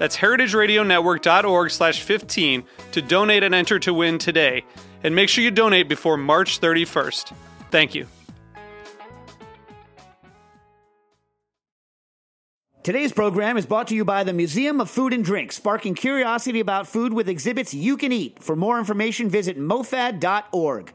That's heritageradionetwork.org slash 15 to donate and enter to win today. And make sure you donate before March 31st. Thank you. Today's program is brought to you by the Museum of Food and Drink, sparking curiosity about food with exhibits you can eat. For more information, visit mofad.org.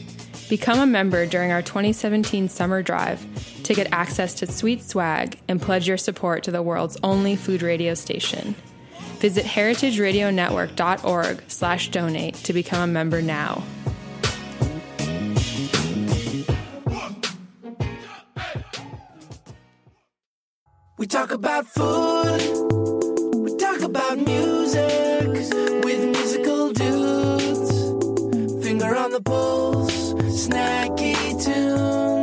Become a member during our 2017 summer drive to get access to sweet swag and pledge your support to the world's only food radio station. Visit heritageradionetwork.org slash donate to become a member now. We talk about food. We talk about music with musical dudes. Finger on the pulse, snacky tunes.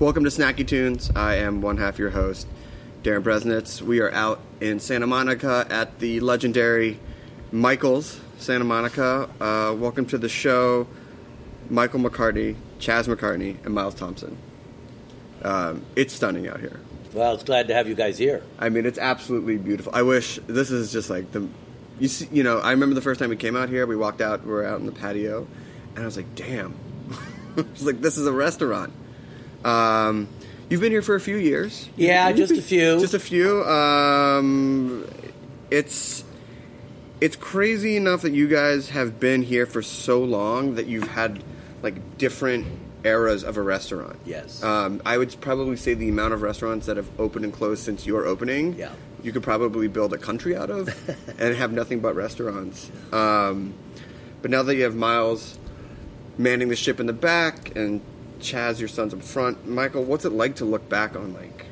Welcome to Snacky Tunes. I am one half your host, Darin Bresnitz. We are out in Santa Monica at the legendary Michael's Santa Monica. Uh, welcome to the show, Michael McCarty, Chas McCarty, and Miles Thompson. Um, it's stunning out here. Well, it's glad to have you guys here. I mean, it's absolutely beautiful. I wish this is just like the, you see, you know, I remember the first time we came out here. We walked out, we were out in the patio, and I was like, damn, it's like this is a restaurant. Um, you've been here for a few years. Yeah, You've just been- a few. Just a few. Um, it's it's crazy enough that you guys have been here for so long that you've had like different eras of a restaurant. Yes. Um, I would probably say the amount of restaurants that have opened and closed since your opening. Yeah. You could probably build a country out of and have nothing but restaurants. Um, but now that you have Miles manning the ship in the back and Chas, your son's up front, Michael, what's it like to look back on like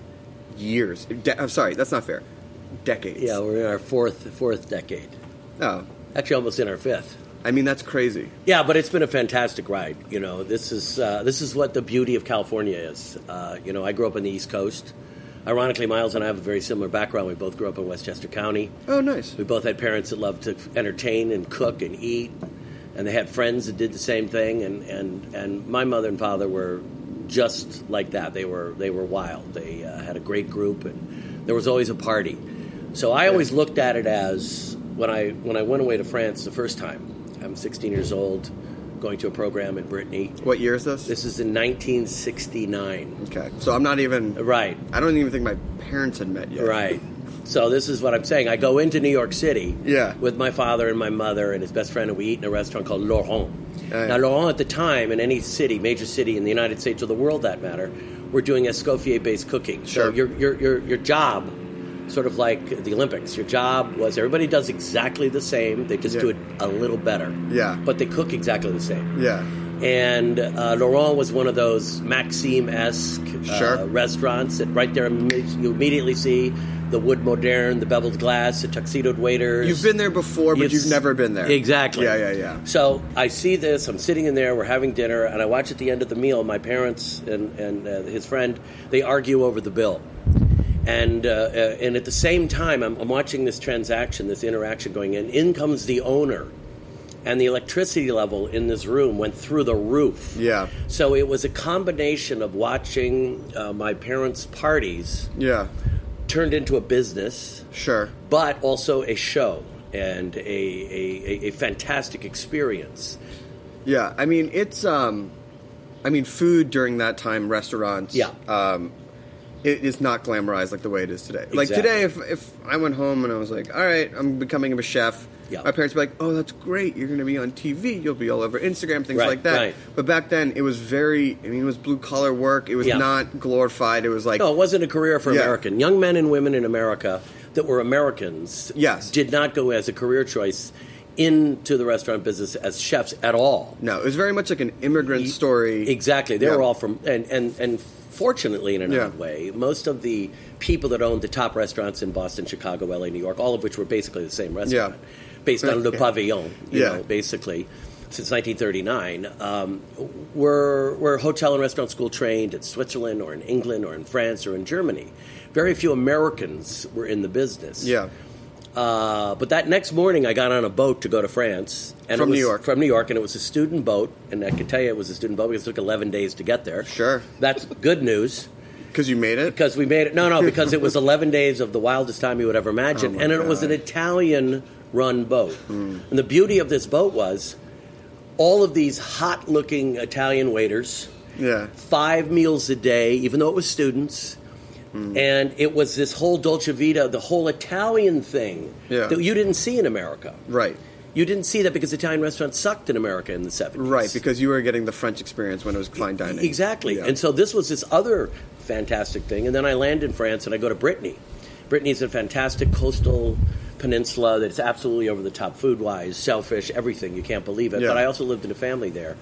years? De- I'm sorry, that's not fair. Decades. Yeah, we're in our fourth fourth decade. Oh, Actually, almost in our fifth. I mean that's crazy. Yeah, but it's been a fantastic ride. You know, this is uh, this is what the beauty of California is. Uh, you know, I grew up on the East Coast. Ironically, Miles and I have a very similar background. We both grew up in Westchester County. Oh, nice. We both had parents that loved to entertain and cook and eat, and they had friends that did the same thing. And, and, and my mother and father were just like that. They were they were wild. They uh, had a great group, and there was always a party. So I always looked at it as when I when I went away to France the first time. I'm 16 years old, going to a program in Brittany. What year is this? This is in 1969. Okay, so I'm not even. Right. I don't even think my parents had met yet. Right. So this is what I'm saying. I go into New York City Yeah. with my father and my mother and his best friend, and we eat in a restaurant called Laurent. Now, Laurent at the time, in any city, major city in the United States or the world, that matter, we're doing Escoffier-based cooking. Sure. So your your your your job, sort of like the Olympics, your job was everybody does exactly the same. They just Yeah. do it a little better. Yeah. But they cook exactly the same Yeah. and uh, Laurent was one of those Maxime esque uh, Sure. restaurants that right there you immediately see the wood modern, the beveled glass, the tuxedoed waiters. You've been there before, but you've never been there. Exactly. Yeah, yeah, yeah. So I see this. I'm sitting in there. We're having dinner, and I watch at the end of the meal. My parents and and uh, his friend they argue over the bill, and uh, uh, and at the same time, I'm, I'm watching this transaction, this interaction going in. In comes the owner, and the electricity level in this room went through the roof. Yeah. So it was a combination of watching uh, my parents' parties Yeah. Turned into a business Sure. but also a show and a, a, a, fantastic experience. Yeah, I mean it's um, I mean food during that time, restaurants. Yeah. Um, it is not glamorized like the way it is today. Like today, if if I went home and I was like, all right, I'm becoming a chef. Yeah. My parents would be like, "Oh, that's great! You're going to be on TV. You'll be all over Instagram, things Right, like that." right. But back then, it was very. I mean, it was blue collar work. It was Yeah. not glorified. It was like, No, it wasn't a career for Yeah. American. Young men and women in America that were Americans Yes. did not go as a career choice into the restaurant business as chefs at all. no, it was very much like an immigrant story. Exactly. They Yeah. were all from and and and fortunately in an Yeah. odd way, most of the people that owned the top restaurants in Boston, Chicago, LA, New York, all of which were basically the same restaurant, based on Le Pavillon, you Yeah. know, basically since 1939, um, were were hotel and restaurant school trained in Switzerland or in England or in France or in Germany. Very few Americans were in the business. Yeah. Uh, but that next morning, I got on a boat to go to France. And From was, New York. From New York, and it was a student boat. And I can tell you it was a student boat because it took 11 days to get there. Sure. That's good news Because you made it. because we made it. No, no, because it was 11 days of the wildest time you would ever imagine. Oh and it was God. Hmm. an Italian run boat. And the beauty of this boat was all of these hot looking Italian waiters Yeah. five meals a day, even though it was students. Hmm. And it was this whole Dolce Vita, the whole Italian thing Yeah. that you didn't see in America. Right. You didn't see that because Italian restaurants sucked in America in the 70s. Right, because you were getting the French experience when it was fine dining. Exactly. Yeah. And so this was this other fantastic thing. And then I land in France and I go to Brittany. Brittany's a fantastic coastal peninsula that's absolutely over the top food wise, shellfish, everything. You can't believe it. Yeah. But I also lived in a family there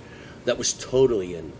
that was totally in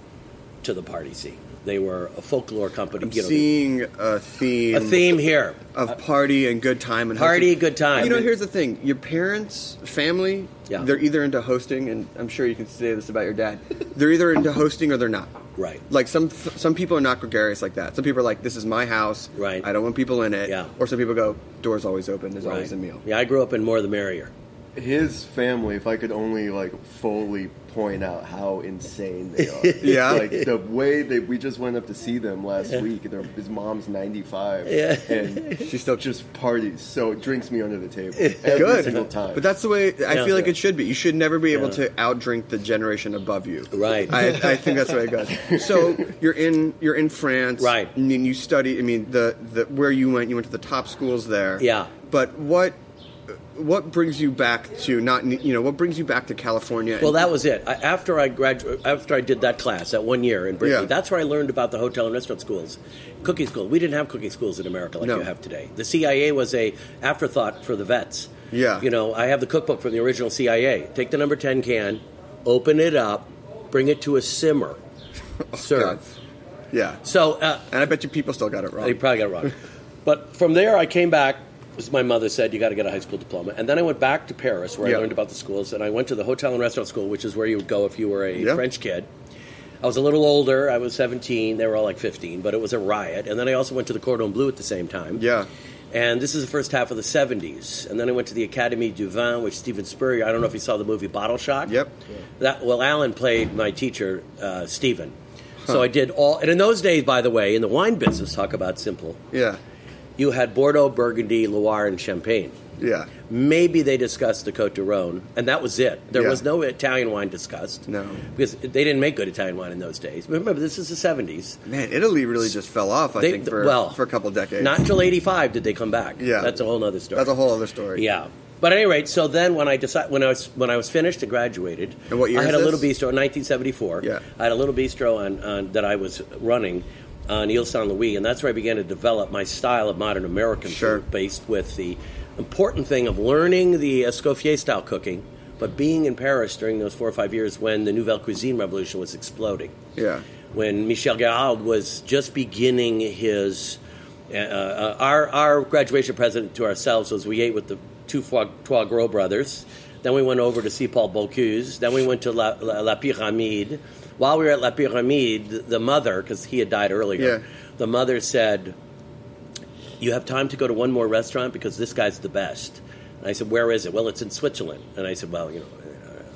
to the party scene. They were a folklore company. I'm you know, seeing a theme, a theme here. of party and good time and Party, hosting. good time. You know, here's the thing: your parents, family, Yeah. they're either into hosting, and I'm sure you can say this about your dad. They're either into hosting or they're not. Right. Like some some people are not gregarious like that. Some people are like, "This is my house. Right. I don't want people in it." Yeah. Or some people go, "Doors always open. There's Right. always a meal." Yeah, I grew up in more the merrier. His family, if I could only like fully point out how insane they are. Yeah. Like the way that we just went up to see them last week. Their, his mom's 95. Yeah. And She still just parties. So it drinks me under the table every Good. single time. But that's the way I Yeah. feel like it should be. You should never be able Yeah. to outdrink the generation above you. Right. I, I think that's the way it goes. So you're in you're in France, Right. And then you study. I mean, the the where you went, you went to the top schools there. Yeah. But what what brings you back to not you know what brings you back to California? Well, that was it. I, after I graduated, after I did that class, that one year in Brittany, Yeah. that's where I learned about the hotel and restaurant schools, cooking school. We didn't have cooking schools in America like No. you have today. The CIA was a afterthought for the vets. Yeah. you know, I have the cookbook from the original CIA. Take the number ten can, open it up, bring it to a simmer, serve. God. yeah. So uh, And I bet you people still got it wrong. they probably got it wrong. but from there, I came back. As my mother said, you got to get a high school diploma. And then I went back to Paris, where Yeah. I learned about the schools. And I went to the hotel and restaurant school, which is where you would go if you were a Yeah. French kid. I was a little older. I was 17. They were all like 15, but it was a riot. And then I also went to the Cordon Bleu at the same time. Yeah. And this is the first half of the 70s. And then I went to the Académie du Vin, which Steven Spurrier, I don't know if you saw the movie Bottle Shock. Yep. That, well, Alan played my teacher, uh, Stephen. So I did all, and in those days, by the way, in the wine business, talk about simple, Yeah. You had Bordeaux, Burgundy, Loire, and Champagne. Yeah. Maybe they discussed the Cote de Rhone, and that was it. There Yeah. was no Italian wine discussed. No. Because they didn't make good Italian wine in those days. Remember, this is the 70s. Man, Italy really just fell off. I They- think for well, for a couple decades. Not until 85 did they come back. Yeah. That's a whole other story. That's a whole other story. Yeah. But at any rate, so then when I decided when I was when I was finished and graduated, And what year I had a little bistro in 1974. Yeah. I had a little bistro on, on that I was running on Ile Saint Louis, and that's where I began to develop my style of modern American Sure. food, based with the important thing of learning the Escoffier style cooking, but being in Paris during those four or five years when the Nouvelle Cuisine revolution was exploding Yeah. when Michel Guérard was just beginning his. Uh, uh, our, our graduation present to ourselves was we ate with the two foie, Troisgros brothers. Then we went over to see Paul Bocuse. Then we went to La, La, La Pyramide. While we were at La Pyramide, the mother, because he had died earlier, Yeah. the mother said, You have time to go to one more restaurant because this guy's the best. And I said, Where is it? Well, it's in Switzerland. And I said, Well, you know,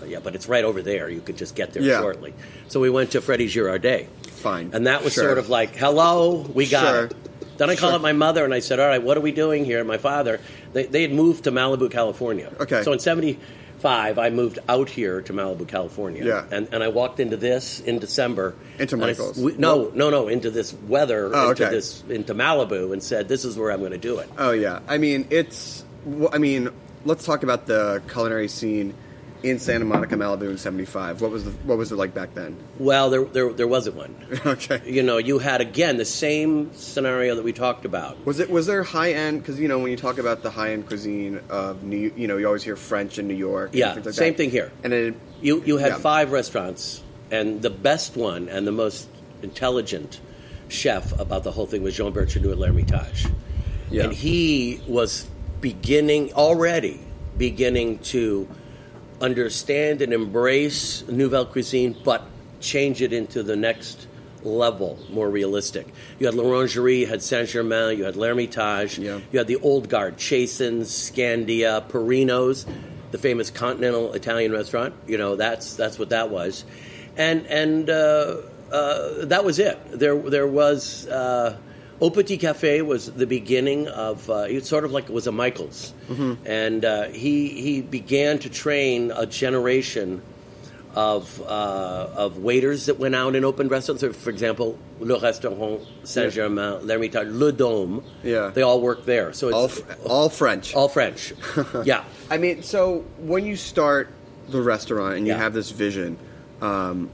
uh, yeah, but it's right over there. You could just get there Yeah. shortly. So we went to Frédy Girardet. Fine. And that was Sure. sort of like, hello, we got Sure. it. Then I called Sure. up my mother and I said, all right, what are we doing here? My father, they, they had moved to Malibu, California. Okay. So in 75, I moved out here to Malibu, California. Yeah. And, and I walked into this in December. Into And I- we- no, no, no, into this weather, Oh, into okay. this, into Malibu and said, this is where I'm going to do it. Oh yeah, I mean it's. I mean, let's talk about the culinary scene in Santa Monica, Malibu in '75. What was the What was it like back then? Well, there, there, there wasn't one. okay. You know, you had, again, the same scenario that we talked about. Was it was there high end? Because you know when you talk about the high end cuisine of New, you know you always hear French in New York. Yeah, like same that. thing here. And it, You you had Yeah. five restaurants, and the best one and the most intelligent chef about the whole thing was Jean Bertrand at L'Ermitage, Yeah. and he was beginning already beginning to understand and embrace nouvelle cuisine, but change it into the next level, more realistic. You had L'Orangerie, you had Saint Germain, you had L'Ermitage, Yeah. you had the Old Guard, Chasen's, Scandia, Perino's, the famous continental Italian restaurant. You know, that's that's what that was, and and uh, uh, that was it. There there was. Uh, Au Petit Cafe was the beginning of. Uh, it sort of like it was a Michaels, and uh, he he began to train a generation of uh, of waiters that went out and opened restaurants. So, For example, Le Restaurant Saint Germain, L'Ermitage, Le Dôme. Yeah. they all work there. So it's all fr- all French. all French. yeah. I mean, so when you start the restaurant and you Yeah. have this vision, um,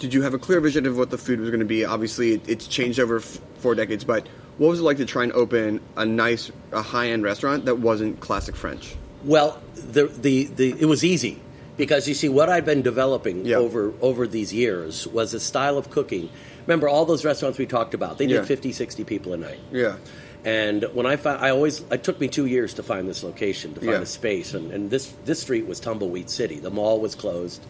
did you have a clear vision of what the food was going to be? Obviously, it, it's changed over f- four decades, but what was it like to try and open a nice, a high end restaurant that wasn't classic French? Well, the, the, the, it was easy Because you see, what I'd been developing Yeah. over over these years was a style of cooking. Remember all those restaurants we talked about? They did Yeah. 50, 60 people a night. Yeah. And when I found, I always, it took me two years to find this location, to find Yeah. a space. And, and this this street was Tumbleweed City. The mall was closed.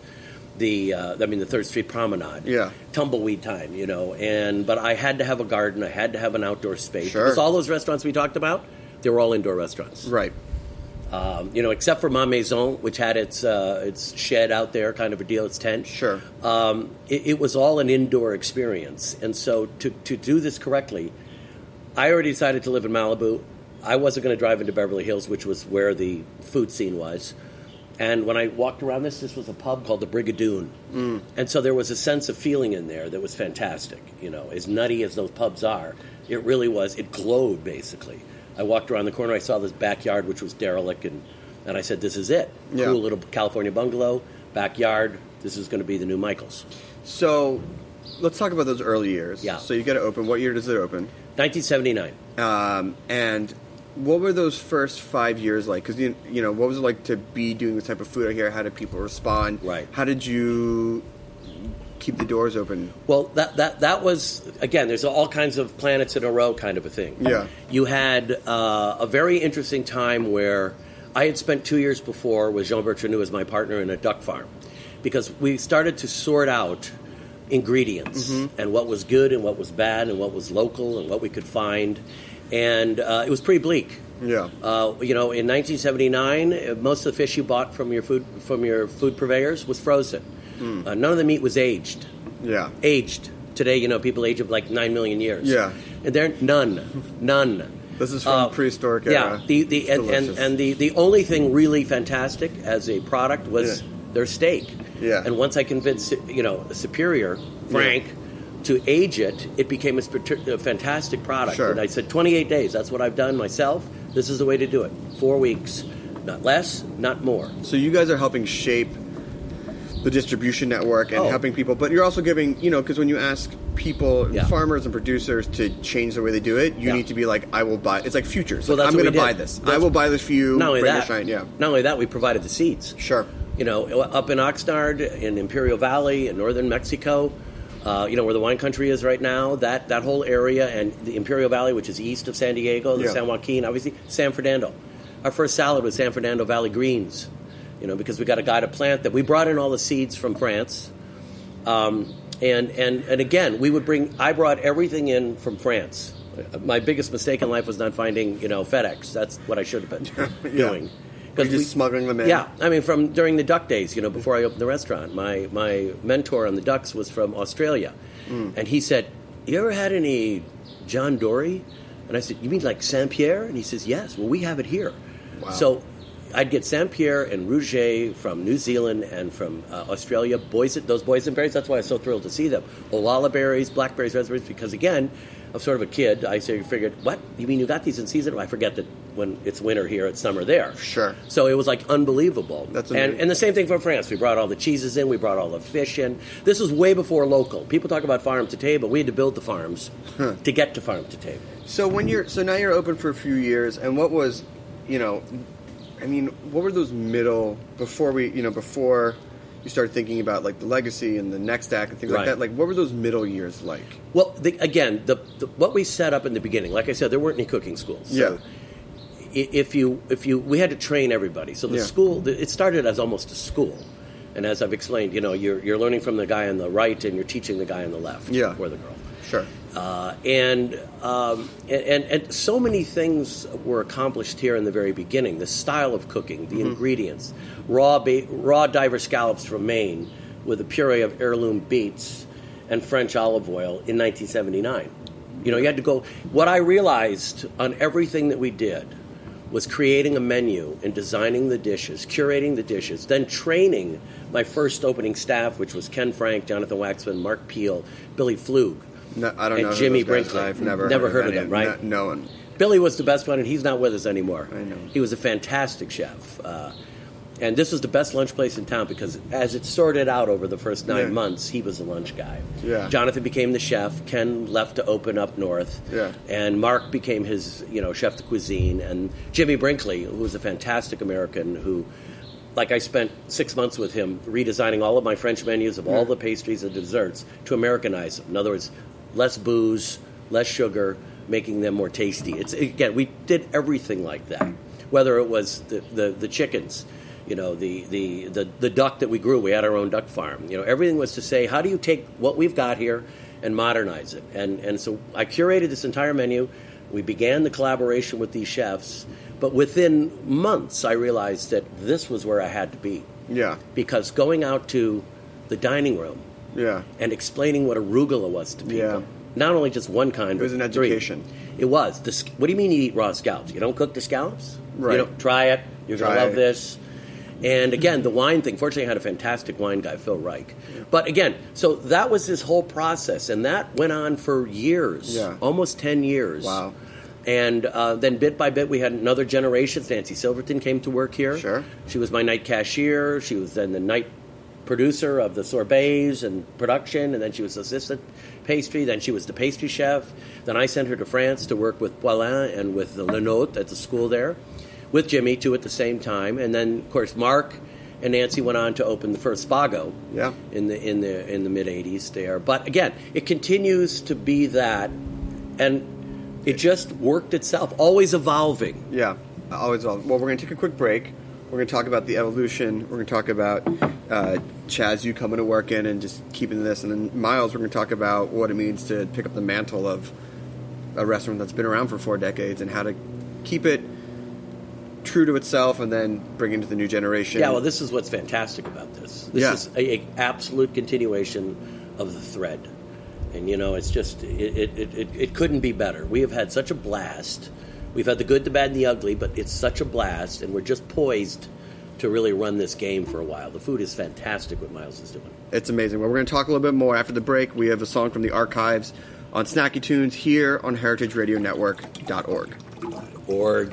The, uh, I mean, the Third Street Promenade. Yeah. Tumbleweed time, you know. And but I had to have a garden. I had to have an outdoor space. Sure. Because all those restaurants we talked about, they were all indoor restaurants. Right. Um, you know, except for Ma Maison, which had its uh, its shed out there, kind of a deal, its tent. Sure. Um, it, it was all an indoor experience, and so to to do this correctly, I already decided to live in Malibu. I wasn't going to drive into Beverly Hills, which was where the food scene was. And when I walked around this, this was a pub called the Brigadoon, Mm. and so there was a sense of feeling in there that was fantastic. You know, as nutty as those pubs are, it really was. It glowed basically. I walked around the corner, I saw this backyard which was derelict, and and I said, "This is it. Yeah. Cool little California bungalow, backyard. This is going to be the new Michaels." So, let's talk about those early years. Yeah. So you get it open. What year does it open? 1979. Um, and what were those first five years like? Because you, you know, what was it like to be doing this type of food out here? How did people respond? Right. How did you keep the doors open? Well, that that that was again. There's all kinds of planets in a row, kind of a thing. Yeah. You had uh, a very interesting time where I had spent two years before with Jean Bertrand as my partner in a duck farm, because we started to sort out ingredients and what was good and what was bad and what was local and what we could find, and uh, it was pretty bleak. Yeah. Uh, you know, in 1979, uh, most of the fish you bought from your food from your food purveyors was frozen. Uh, none of the meat was aged Yeah. aged. Today, you know, people age of like nine million years. Yeah. and they're none, none. This is from Uh, prehistoric Yeah, the, the and, and, and the, the only thing really fantastic as a product was Yeah. their steak. Yeah. and once I convinced you know Superior Frank to age it, it became a, a fantastic product. Sure. And I said, 28 days. That's what I've done myself. This is the way to do it. Four weeks, not less, not more. So you guys are helping shape the distribution network and Oh. helping people, but you're also giving, you know, because when you ask people, Yeah. farmers and producers to change the way they do it, you Yeah. need to be like, I will buy. It's like futures. Well, Like, that's I'm going to buy this. I will buy this for you. Not only that, shine. Yeah. Not only that, we provided the seeds. Sure. You know, up in Oxnard, in Imperial Valley, in northern Mexico, uh, you know where the wine country is right now. That that whole area and the Imperial Valley, which is east of San Diego, the Yeah. San Joaquin, obviously San Fernando. Our first salad was San Fernando Valley greens. You know, because we got a guy to plant that. We brought in all the seeds from France. Um, and, and, and again, we would bring, I brought everything in from France. My biggest mistake in life was not finding, you know, FedEx. That's what I should have been Yeah. doing. Because you're smuggling them in. Yeah, I mean, from during the duck days, you know, before I opened the restaurant, my my mentor on the ducks was from Australia, Mm. and he said, "You ever had any John Dory?" And I said, "You mean like Saint Pierre?" And he says, "Yes. Well, we have it here." Wow. So. I'd get Saint Pierre and Rouget from New Zealand and from uh, Australia, Boys, those boysenberries. That's why I was so thrilled to see them. Olallieberries, blackberries, raspberries. Because again, I'm sort of a kid. I say, you figured, what? You mean you got these in season? I forget that when it's winter here, it's summer there. Sure. So it was like unbelievable. That's and, amazing. and the same thing for France. We brought all the cheeses in. We brought all the fish in. This was way before local. People talk about farm to table. We had to build the farms to get to farm to table. So when you're so now you're open for a few years, and what was, you know, I mean, what were those middle before we, you know, before you started thinking about like the legacy and the next act and things like that? Like, what were those middle years like? Well, the, again, the, the, what we set up in the beginning, like I said, there weren't any cooking schools. So i- if you if you we had to train everybody. So the Yeah. school the, it started as almost a school, and as I've explained, you know, you're you're learning from the guy on the right and you're teaching the guy on the left. Yeah. or the girl. Sure. Uh, and, um, and and so many things were accomplished here in the very beginning. The style of cooking, the ingredients, raw ba- raw diver scallops from Maine with a puree of heirloom beets and French olive oil in 1979. You know, you had to go. What I realized on everything that we did was creating a menu and designing the dishes, curating the dishes, then training my first opening staff, which was Ken Frank, Jonathan Waxman, Mark Peel, Billy Pflug. No, I don't And know. Jimmy Brinkley. I've never Never heard, heard of them, right? No, no one. Billy was the best one, and he's not with us anymore. I know. He was a fantastic chef. Uh, and this was the best lunch place in town because as it sorted out over the first nine Yeah. months, he was the lunch guy. Yeah. Jonathan became the chef. Ken left to open up north. Yeah. And Mark became his, you know, chef de cuisine. And Jimmy Brinkley, who was a fantastic American who like I spent six months with him redesigning all of my French menus of all the pastries and desserts to Americanize them. In other words, less booze, less sugar, making them more tasty. It's again, we did everything like that. Whether it was the, the, the chickens, you know, the, the, the, the duck that we grew, we had our own duck farm. You know, everything was to say, how do you take what we've got here and modernize it? And, and so I curated this entire menu. We began the collaboration with these chefs, but within months, I realized that this was where I had to be Yeah. because going out to the dining room Yeah. and explaining what arugula was to people, Yeah. not only just one kind, It was an three. education. It was. The, what do you mean you eat raw scallops? You don't cook the scallops? Right. You don't try it. You're gonna love it. this. And again, the wine thing. Fortunately, I had a fantastic wine guy, Phil Reich. But again, so that was this whole process, and that went on for years, Yeah. almost ten years. Wow. And uh, then bit by bit, we had another generation. Nancy Silverton came to work here. Sure. She was my night cashier. She was then the night producer of the sorbets and production, and then she was assistant pastry. Then she was the pastry chef. Then I sent her to France to work with Poilin and with the Lenôtre at the school there, with Jimmy too at the same time. And then of course Mark and Nancy went on to open the first Spago. Yeah. In the in the in the mid '80s there, but again, it continues to be that, and it just worked itself, always evolving. Yeah, always. Evolving. Well, we're going to take a quick break. We're going to talk about the evolution. We're going to talk about uh, Chas, you coming to work in and just keeping this. And then Miles, we're going to talk about what it means to pick up the mantle of a restaurant that's been around for four decades and how to keep it true to itself and then bring it into the new generation. Yeah, well, this is what's fantastic about this. This Yeah. is a, a absolute continuation of the thread, and you know, it's just it, it, it, it couldn't be better. We have had such a blast. We've had the good, the bad, and the ugly, but it's such a blast, and we're just poised to really run this game for a while. The food is fantastic. What Miles is doing. It's amazing. Well, we're going to talk a little bit more after the break. We have a song from the archives on Snacky Tunes here on heritageradionetwork.org. Org.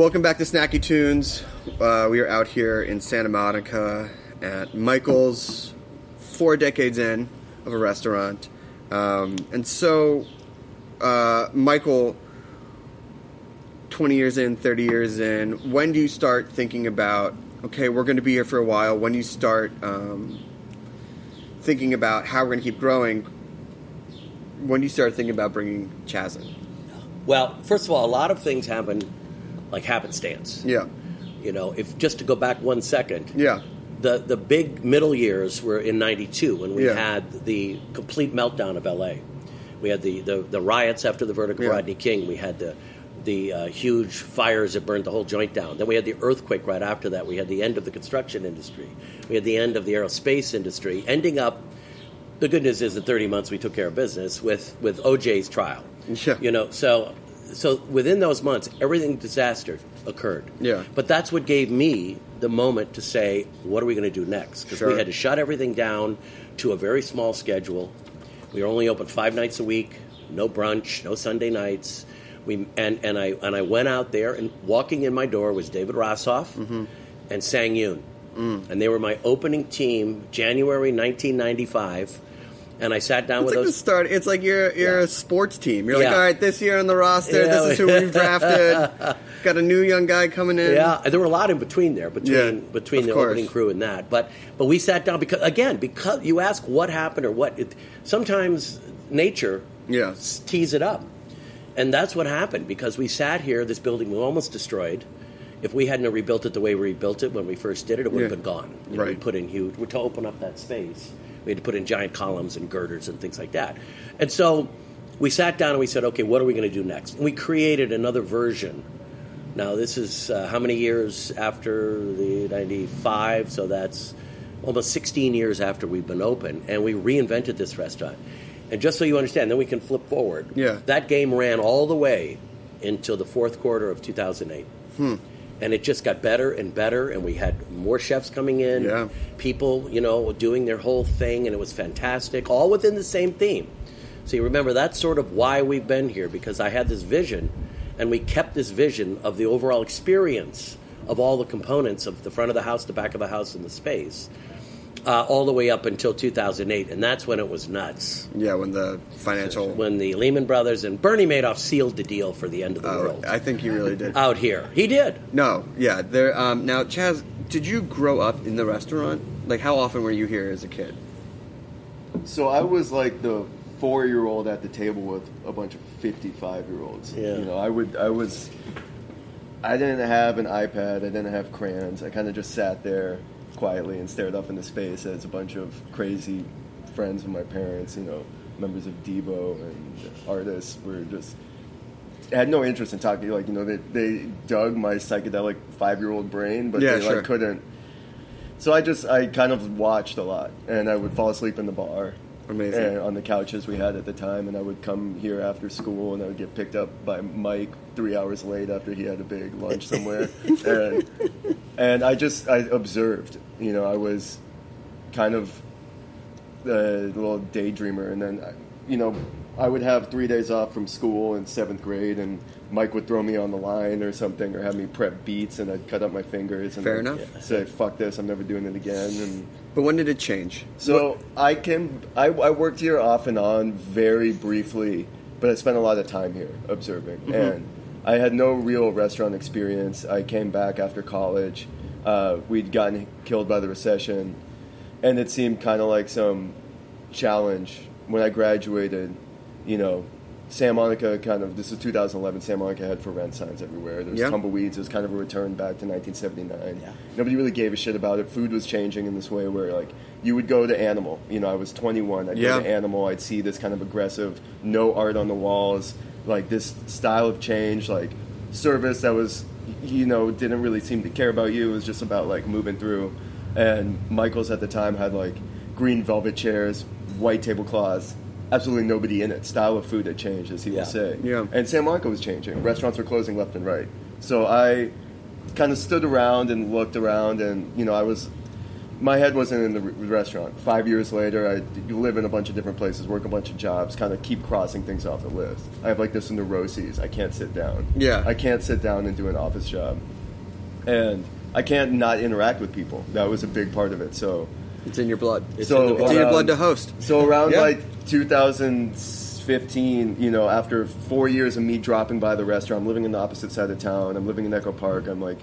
Welcome back to Snacky Tunes. Uh, we are out here in Santa Monica at Michael's, four decades in of a restaurant. Um, and so, uh, Michael, 20 years in, 30 years in, when do you start thinking about, okay, we're going to be here for a while? When do you start um, thinking about how we're going to keep growing? When do you start thinking about bringing Chas in? Well, first of all, a lot of things happen like happenstance. Yeah. You know, if just to go back one second, Yeah. the the big middle years were in '92 when we Yeah. had the complete meltdown of LA. We had the, the, the riots after the verdict of Yeah. Rodney King. We had the the uh, huge fires that burned the whole joint down. Then we had the earthquake right after that. We had the end of the construction industry. We had the end of the aerospace industry. Ending up, the good news is in 30 months we took care of business with with OJ's trial. Yeah. You know, so so within those months, everything disaster occurred. Yeah. But that's what gave me the moment to say, what are we going to do next? Because Sure. we had to shut everything down to a very small schedule. We were only open five nights a week, no brunch, no Sunday nights. We and, and I and I went out there and walking in my door was David Rossoff Mm-hmm. and Sang Yoon, Mm. and they were my opening team, January 1995. And I sat down It's with like the those. start. It's like you're you're Yeah. a sports team. You're like, all right, this year on the roster, Yeah. this is who we've drafted. Got a new young guy coming in. Yeah, there were a lot in between there, between Yeah, between the course. opening crew and that. But but we sat down because again, because you ask what happened or what. It, sometimes nature Yeah. tees it up, and that's what happened because we sat here. This building was almost destroyed. If we hadn't rebuilt it the way we rebuilt it when we first did it, it would have Yeah. been gone. You know, We put in huge. To open up that space, we had to put in giant columns and girders and things like that. And so we sat down and we said, okay, what are we going to do next? And we created another version now, this is uh, how many years after the 95? So that's almost 16 years after we've been open, and we reinvented this restaurant. And just so you understand, then we can flip forward. Yeah. That game ran all the way until the fourth quarter of 2008. Hmm. And it just got better and better, and we had more chefs coming in, Yeah. people, you know, doing their whole thing, and it was fantastic, all within the same theme. So you remember that's sort of why we've been here because I had this vision, and we kept this vision of the overall experience of all the components of the front of the house, the back of the house, and the space, uh, all the way up until 2008, and that's when it was nuts. Yeah, when the financial. When the Lehman Brothers and Bernie Madoff sealed the deal for the end of the Oh, world I think he really did. out here. He did. no, yeah. There. Um, now, Chas, did you grow up in the restaurant? Like, how often were you here as a kid? So I was like the four year old at the table with a bunch of fifty five year olds. Yeah. You know, I would I was I didn't have an iPad, I didn't have crayons. I kinda just sat there quietly and stared up into space as a bunch of crazy friends of my parents, you know, members of Devo and artists were just had no interest in talking like, you know, they they dug my psychedelic five year old brain, but Yeah, they sure. like couldn't so I just I kind of watched a lot, and I would fall asleep in the bar, Amazing. on the couches we had at the time, and I would come here after school, and I would get picked up by Mike three hours late after he had a big lunch somewhere, and, and I just I observed, you know, I was kind of a little daydreamer, and then you know I would have three days off from school in seventh grade, and Mike would throw me on the line or something, or have me prep beets, and I'd cut up my fingers. And Fair I'd enough. Say fuck this, I'm never doing it again. And But when did it change? so I came, I, I worked here off and on very briefly, but I spent a lot of time here observing, Mm-hmm. and I had no real restaurant experience. I came back after college. Uh, we'd gotten killed by the recession, and it seemed kind of like some challenge when I graduated. You know, Santa Monica kind of this is 2011. Santa Monica had for rent signs everywhere. There was Yeah. tumbleweeds. It was kind of a return back to 1979. Yeah. Nobody really gave a shit about it. Food was changing in this way where like you would go to Animal. You know, I was 21. I'd Yeah. go to Animal. I'd see this kind of aggressive, no art on the walls, like this style of change, like service that was, you know, didn't really seem to care about you. It was just about like moving through. And Michaels at the time had like green velvet chairs, white tablecloths. Absolutely nobody in it. Style of food had changed, as he Yeah. would say. Yeah. And San Marco was changing. Restaurants were closing left and right. So I kind of stood around and looked around, and you know, I was my head wasn't in the r- restaurant. Five years later, I live in a bunch of different places, work a bunch of jobs, kind of keep crossing things off the list. I have like this neuroses. I can't sit down. Yeah. I can't sit down and do an office job, and I can't not interact with people. That was a big part of it. So, It's in your blood. It's so in the It's in your blood to host. So around Yeah. like 2015, you know, after four years of me dropping by the restaurant, I'm living in the opposite side of town. I'm living in Echo Park. I'm like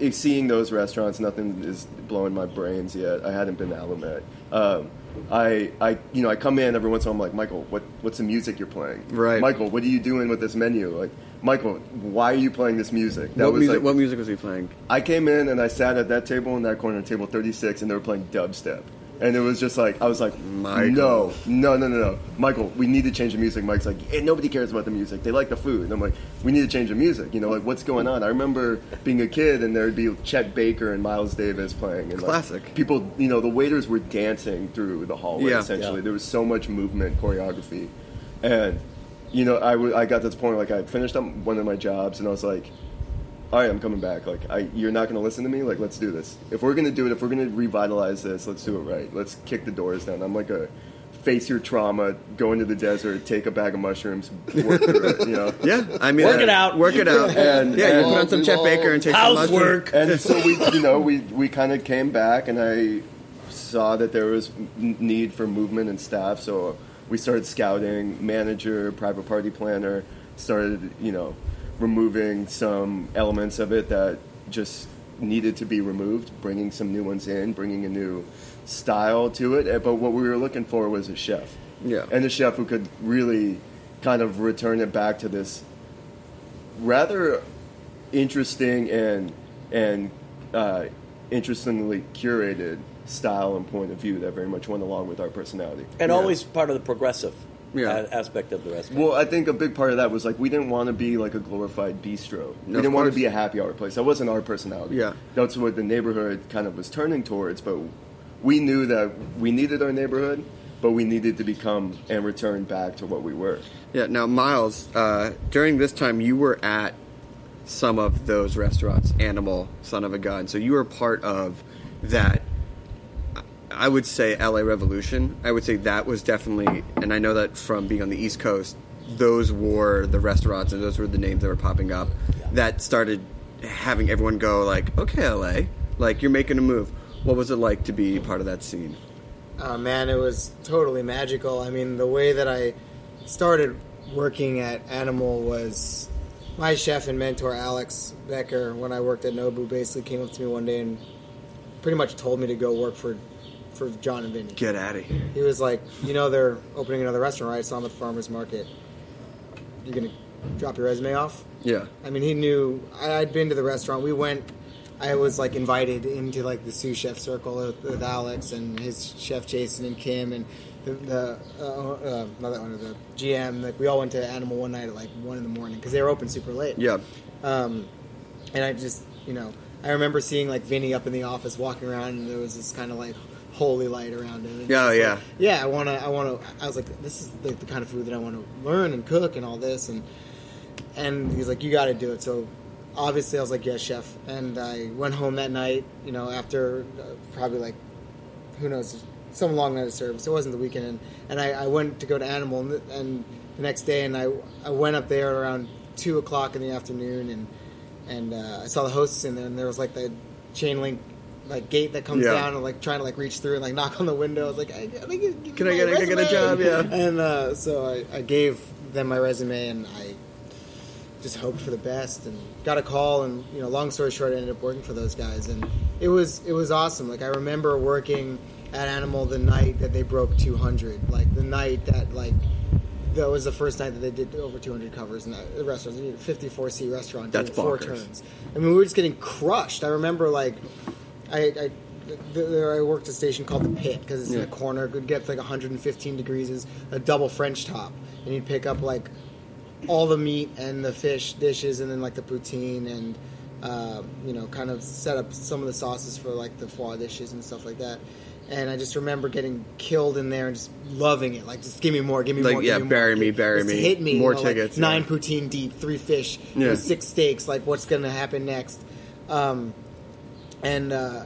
eh, seeing those restaurants. Nothing is blowing my brains yet. I hadn't been to Allumette. Um, I, I, you know, I come in every once in a while. I'm like, Michael, what, what's the music you're playing? Right. Michael, what are you doing with this menu? Like, Michael, why are you playing this music? That What was music, like, what music was he playing? I came in and I sat at that table in that corner, table 36, and they were playing dubstep. And it was just like, I was like, Michael. no, no, no, no, no. Michael, we need to change the music. Mike's like, hey, nobody cares about the music. They like the food. And I'm like, we need to change the music. You know, like, what's going on? I remember being a kid and there'd be Chet Baker and Miles Davis playing. And like, Classic. people, you know, the waiters were dancing through the hallway, Yeah. essentially. Yeah. There was so much movement, choreography. And, you know, I, w- I got to this point, like, I finished up one of my jobs and I was like, all right, I'm coming back. Like, I, you're not going to listen to me. Like, let's do this. If we're going to do it, if we're going to revitalize this, let's do it right. Let's kick the doors down. I'm like a face your trauma, go into the desert, take a bag of mushrooms, work through it. You know. Yeah, I mean, Work uh, it out. Work it out. And- yeah, you put on some Chet Baker and take some mushrooms. Housework. And so we, you know, we we kind of came back, and I saw that there was need for movement and staff. So we started scouting, manager, private party planner. Started, you know, removing some elements of it that just needed to be removed, bringing some new ones in, bringing a new style to it. Eh, But what we were looking for was a chef. Yeah. And a chef who could really kind of return it back to this rather interesting and and uh, interestingly curated style and point of view that very much went along with our personality. and Yeah. always part of the progressive Yeah. aspect of the restaurant. Well, I think a big part of that was like we didn't want to be like a glorified bistro. We didn't want to be a happy hour place. That wasn't our personality. Yeah. that's what the neighborhood kind of was turning towards. But we knew that we needed our neighborhood, but we needed to become and return back to what we were. Yeah. Now, Miles, uh, during this time, you were at some of those restaurants, Animal, Son of a Gun. So you were part of that. I would say LA Revolution. I would say that was definitely, and I know that from being on the East Coast, those were the restaurants and those were the names that were popping up that started having everyone go like, okay, LA, like you're making a move. What was it like to be part of that scene? Uh, man, it was totally magical. I mean, the way that I started working at Animal was my chef and mentor Alex Becker, when I worked at Nobu, basically came up to me one day and pretty much told me to go work for for John and Vinny. Get out of here. He was like, you know, they're opening another restaurant, right? So I'm at the farmers market. You're gonna drop your resume off? Yeah. I mean, he knew I- I'd been to the restaurant. We went. I was like invited into like the sous chef circle with, with Alex and his chef Jason and Kim and the, the uh, uh, not that one, the GM. Like we all went to Animal one night at like one in the morning because they were open super late. Yeah. Um, and I just, you know, I remember seeing like Vinny up in the office walking around, and there was this kind of like holy light around him. And Yeah, yeah. like, yeah. I want to, I want to. I was like, this is like the kind of food that I want to learn and cook and all this, and and he's like, you got to do it. So obviously, I was like, yes, chef. And I went home that night, you know, after uh, probably like, who knows, some long night of service. It wasn't the weekend, and, and I, I went to go to Animal, and, the- and the next day, and I I went up there around two o'clock in the afternoon, and and uh, I saw the hosts in there, and there was like the chain link. Like gate that comes Yeah. down and like trying to like reach through and like knock on the window. I was like, I, I get, Can I get- can I get a job? Yeah. And uh, so I, I gave them my resume and I just hoped for the best and got a call and you know long story short I ended up working for those guys and it was it was awesome like I remember working at Animal the night that they broke 200 like the night that like that was the first night that they did over 200 covers in the restaurant 54 seat restaurant That's doing four bonkers. turns I mean we were just getting crushed I remember like I, I there I worked a station called the Pit because it's in Yeah. the corner. It would get like 115 degrees, is a double French top, and you'd pick up like all the meat and the fish dishes, and then like the poutine and uh, you know, kind of set up some of the sauces for like the foie dishes and stuff like that. And I just remember getting killed in there and just loving it. Like, just give me more, give me Like, more. yeah, give me bury more. me, bury Just me. Hit me. More you know, like, tickets, nine poutine deep, three fish, you know, Yeah. six steaks. Like, what's going to happen next? Um, and uh,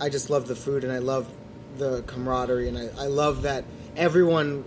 I just love the food and I love the camaraderie and I, I love that everyone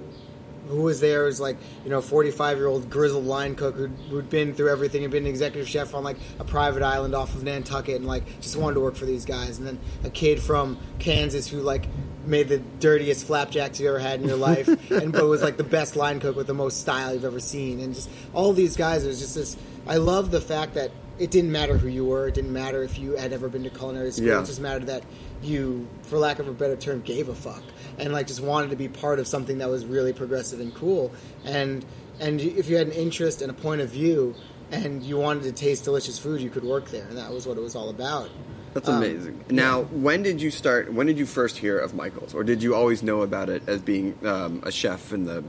who was there was like you know 45 year old grizzled line cook who'd, who'd been through everything and been an executive chef on like a private island off of Nantucket and like just wanted to work for these guys. And then a kid from Kansas who like made the dirtiest flapjacks you ever had in your life and but was like the best line cook with the most style you've ever seen. And just all these guys it was just this I love the fact that it didn't matter who you were it didn't matter if you had ever been to culinary school Yeah. it just mattered that you for lack of a better term gave a fuck and like just wanted to be part of something that was really progressive and cool and and if you had an interest and a point of view and you wanted to taste delicious food you could work there and that was what it was all about That's Um, amazing. Now, when did you start? When did you first hear of Michaels, or did you always know about it as being um, a chef in the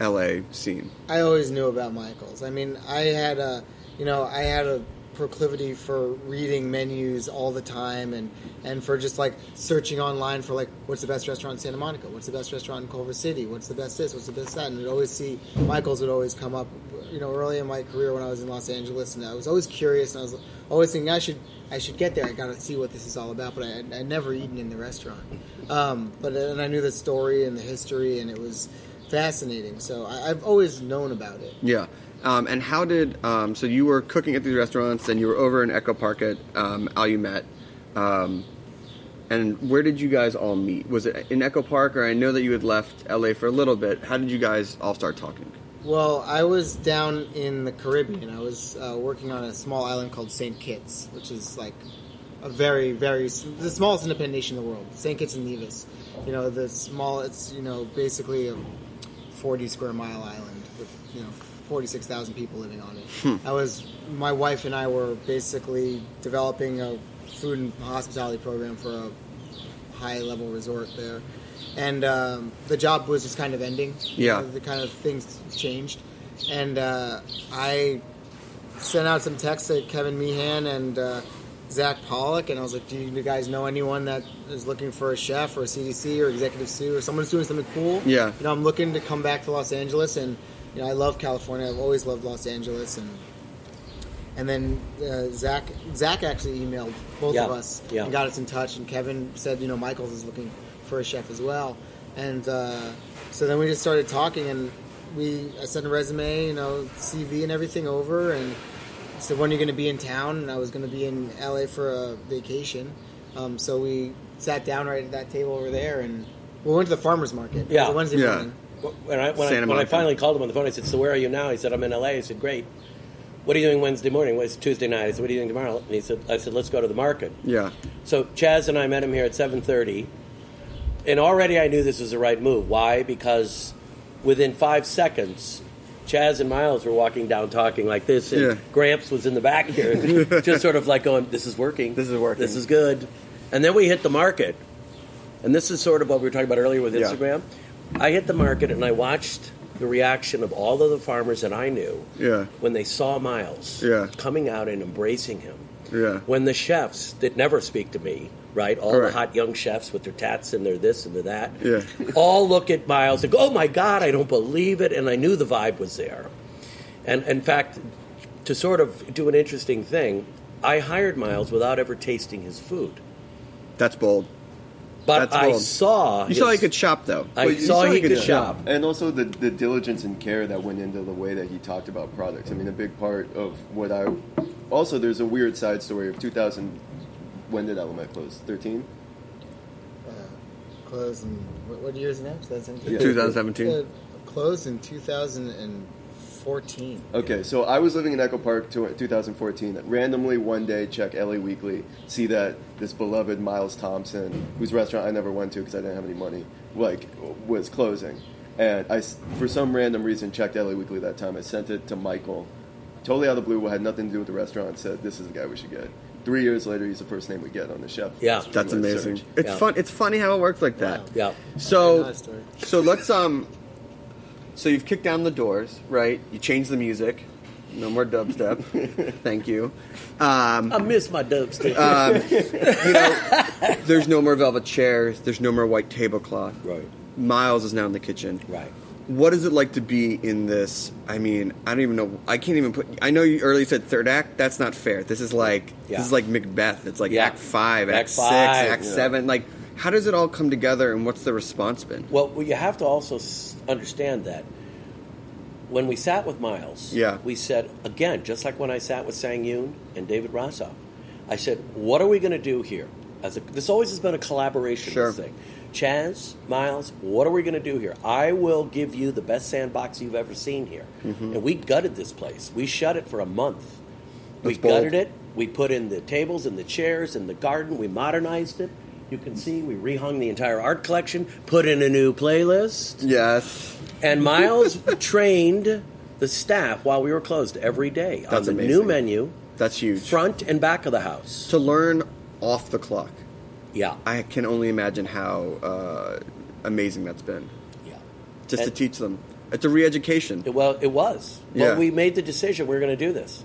L.A. scene? I always knew about Michaels. I mean, I had a, you know, I had a proclivity for reading menus all the time and and for just like searching online for like what's the best restaurant in Santa Monica, what's the best restaurant in Culver City, what's the best this, what's the best that, and would always see Michaels would always come up. You know, early in my career when I was in Los Angeles, and I was always curious, and I was always thinking I should I should get there. I got to see what this is all about, but I I'd never eaten in the restaurant. Um, but and I knew the story and the history, and it was fascinating. So I, I've always known about it. Yeah. Um, and how did um, so you were cooking at these restaurants, and you were over in Echo Park at um, Allumette. Um, and where did you guys all meet? Was it in Echo Park, or I know that you had left LA for a little bit. How did you guys all start talking? Well, I was down in the Caribbean. I was uh, working on a small island called St. Kitts, which is like a very, very the smallest independent nation in the world. St. Kitts and Nevis. You know, the small. It's you know basically a forty square mile island with you know forty six thousand people living on it. I was my wife and I were basically developing a food and hospitality program for a high level resort there. And um, the job was just kind of ending. You Yeah. know, the kind of things changed. And uh, I sent out some texts to Kevin Meehan and uh, Zach Pollock, and I was like, "Do you guys know anyone that is looking for a chef or a CDC or executive sous or someone who's doing something cool?" Yeah. You know, I'm looking to come back to Los Angeles, and you know, I love California. I've always loved Los Angeles, and and then uh, Zach Zach actually emailed both Yeah, of us yeah. and got us in touch. And Kevin said, you know, Michaels is looking for a chef as well. And uh, so then we just started talking, and we I sent a resume, you know, CV and everything over, and said when are you going to be in town? And I was going to be in LA for a vacation. Um, so we sat down right at that table over there, and we went to the farmers market. It was Yeah. a Wednesday Yeah. morning. When I, when, I, when I finally called him on the phone, I said, "So where are you now?" He said, "I'm in LA." I said, "Great. What are you doing Wednesday morning?" Well, it's Tuesday night. I said, "What are you doing tomorrow?" And he said, "I said, let's go to the market." Yeah. So Chas and I met him here at 7:30, and already I knew this was the right move. Why? Because within five seconds, Chas and Miles were walking down talking like this, and Yeah. Gramps was in the back here, just sort of like going, "This is working. This is working." This is good." And then we hit the market, and this is sort of what we were talking about earlier with Yeah. I hit the market and I watched the reaction of all of the farmers that I knew Yeah. when they saw Miles Yeah. coming out and embracing him Yeah. when the chefs that never speak to me, right? All the hot young chefs with their tats and their this and their that, Yeah. all look at Miles and go, "Oh my God, I don't believe it!" And I knew the vibe was there. And in fact, to sort of do an interesting thing, I hired Miles without ever tasting his food, That's bold. But That's I bold. saw. You saw his- he could shop though. I Well, you saw, saw he he could could shop. And also the, the diligence and care that went into the way that he talked about products. I mean, a big part of what I. Also, there's a weird side story of 2000. When did Allumette close? 13? Uh, closed in what, what year is it now? 2017. Yeah. 2017. Uh, closed in 2014. Okay, so I was living in Echo Park to 2014. Randomly one day, check LA Weekly, see that this beloved Miles Thompson, whose restaurant I never went to because I didn't have any money, like was closing. And I, for some random reason, checked LA Weekly that time. I sent it to Michael, totally out of the blue, had nothing to do with the restaurant. Said this is the guy we should get. Three years later, he's the first name we get on the chef. Yeah. That's amazing. search. It's Yeah. fun. It's funny how it works like that. Wow. Yeah. So, know so let's um. So you've kicked down the doors, right? You changed the music. No more dubstep. Thank you. Um, I miss my dubstep. you know, there's no more velvet chairs. There's no more white tablecloth. right. Miles is now in the kitchen. Right. what is it like to be in this? I mean, I don't even know. I can't even put. I know you earlier said third act. That's not fair. This is like Yeah. this is like Macbeth. It's like Yeah. Act Five, Act, Act Six, five, Act yeah. Seven. Like, how does it all come together, and what's the response been? Well, well, you have to also understand that when we sat with Miles, Yeah. we said again, just like when I sat with Sang Yoon and David Rossoff, I said, "What are we going to do here?" As a, this always has been a collaboration Sure. thing. Chas, Miles, what are we going to do here? I will give you the best sandbox you've ever seen here. Mm-hmm. And we gutted this place. We shut it for a month. we bold. gutted it. We put in the tables and the chairs and the garden. We modernized it. You can see we rehung the entire art collection, put in a new playlist. Yes, And Miles trained the staff while we were closed every day That's on the amazing. new menu, that's huge. front and back of the house. to learn off the clock. Yeah, I can only imagine how uh, amazing that's been. yeah. Just to teach them, it's a re-education. It, well, it was. Yeah. But we made the decision we are going to do this.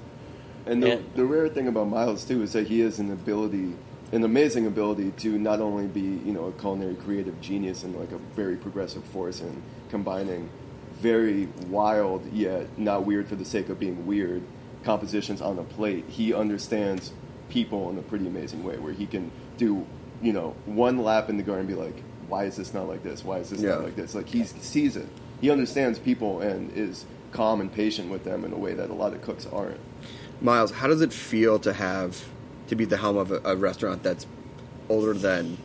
And the, And- the rare thing about Miles too is that he has an ability, an amazing ability to not only be you know a culinary creative genius and like a very progressive force in combining very wild yet not weird for the sake of being weird compositions on a plate. He understands people in a pretty amazing way where he can do you know one lap in the garden and be like, why is this not like this? Why is this Yeah. not like this? Like he sees it. He understands people and is calm and patient with them in a way that a lot of cooks aren't. Miles, how does it feel to have to be the helm of a, a restaurant that's older than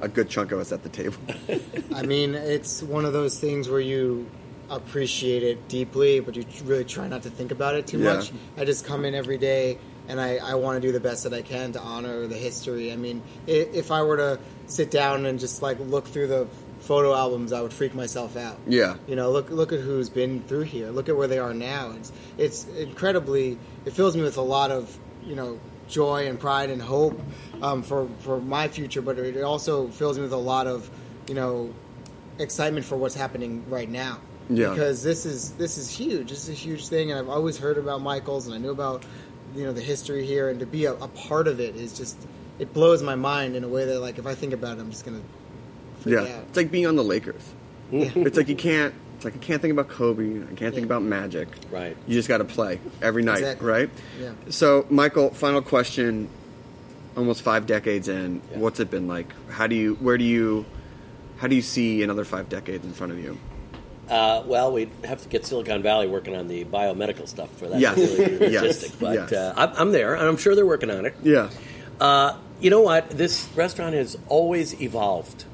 a good chunk of us at the table? I mean, it's one of those things where you appreciate it deeply, but you really try not to think about it too Yeah. much. I just come in every day and I, I want to do the best that I can to honor the history. I mean, i- if I were to sit down and just like look through the photo albums, I would freak myself out. Yeah. You know, look look at who's been through here. Look at where they are now. It's it's incredibly. It fills me with a lot of you know joy and pride and hope um, for for my future, but it also fills me with a lot of you know excitement for what's happening right now. Yeah. Because this is this is huge. This is a huge thing, and I've always heard about Michaels, and I knew about you know the history here, and to be a, a part of it is just it blows my mind in a way that like if I think about it, I'm just gonna yeah, out. it's like being on the Lakers. it's like you can't. It's like I can't think about Kobe. I can't think about Magic. Right. You just got to play every night, Exactly. right? Yeah. So, Michael, final question. Almost five decades in, Yeah. what's it been like? How do you? Where do you? How do you see another five decades in front of you? Uh, well, we'd have to get Silicon Valley working on the biomedical stuff for that. Yes. really Yes. But Yes. uh, I'm, I'm there, and I'm sure they're working on it. Yeah. Uh, you know what? This restaurant has always evolved.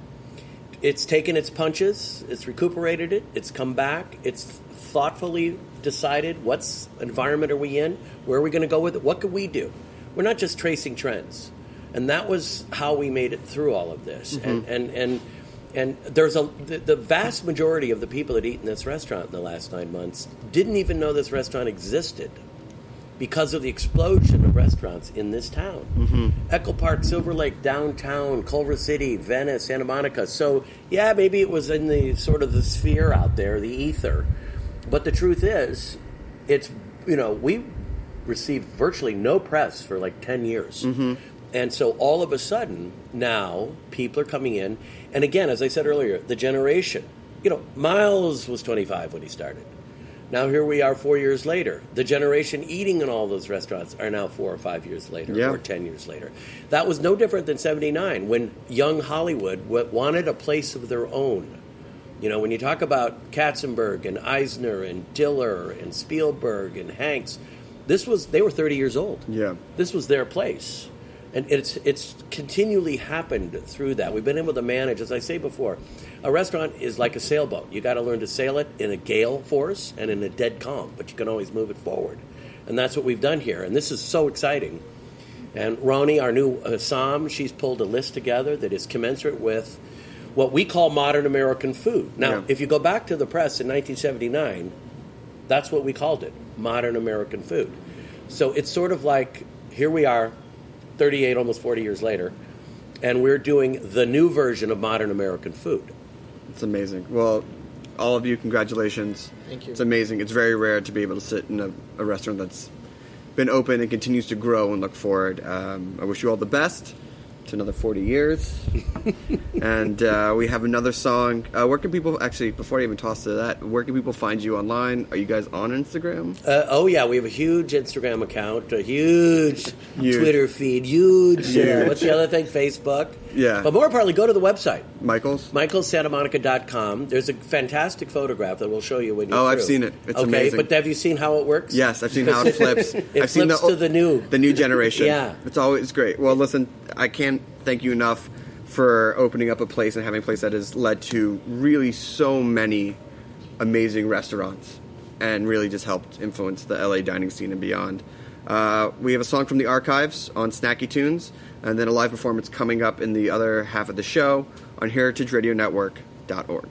It's taken its punches, it's recuperated it, it's come back, it's thoughtfully decided what's environment are we in, where are we going to go with it, what could we do? We're not just tracing trends, and that was how we made it through all of this. Mm-hmm. And and and and there's a the, the vast majority of the people that eat in this restaurant in the last nine months didn't even know this restaurant existed because of the explosion of restaurants in this town. Mm-hmm. Echo Park, Silver Lake, downtown, Culver City, Venice, Santa Monica. So, yeah, maybe it was in the sort of the sphere out there, the ether. But the truth is, it's, you know, we received virtually no press for like 10 years. And so all of a sudden, now people are coming in. And again, as I said earlier, the generation, you know, Miles was 25 when he started. Now here we are four years later. The generation eating in all those restaurants are now four or five years later, Yeah. or ten years later. That was no different than '79 when young Hollywood wanted a place of their own. You know, when you talk about Katzenberg and Eisner and Diller and Spielberg and Hanks, this was they were 30 years old. Yeah. This was their place. And it's it's continually happened through that. We've been able to manage, as I say before, a restaurant is like a sailboat. You got to learn to sail it in a gale force and in a dead calm, but you can always move it forward. And that's what we've done here. And this is so exciting. And Roni, our new Assam, she's pulled a list together that is commensurate with what we call modern American food. Now, Yeah. if you go back to the press in 1979, that's what we called it modern American food. So it's sort of like here we are, 38, almost 40 years later, and we're doing the new version of modern American food. It's amazing. Well, all of you, congratulations. Thank you. It's amazing. It's very rare to be able to sit in a, a restaurant that's been open and continues to grow and look forward. Um, I wish you all the best. To another 40 years. and uh, we have another song. Uh, where can people, actually, before I even toss to that, where can people find you online? Are you guys on Instagram? Uh, oh yeah, we have a huge Instagram account, a huge, Huge. Twitter feed, huge. Uh, Huge. what's the other thing? Facebook. Yeah. But more importantly, go to the website. Michael's? michaelsantamonica.com. There's a fantastic photograph that we'll show you when you're Oh, I've seen it. It's okay, amazing. but have you seen how it works? Yes, I've seen how it flips. It I've seen flips to the new. the new generation. Yeah. it's always great. Well, listen, I can't thank you enough for opening up a place and having a place that has led to really so many amazing restaurants and really just helped influence the LA dining scene and beyond. Uh, we have a song from the archives on Snacky Tunes, and then a live performance coming up in the other half of the show on heritageradionetwork.org.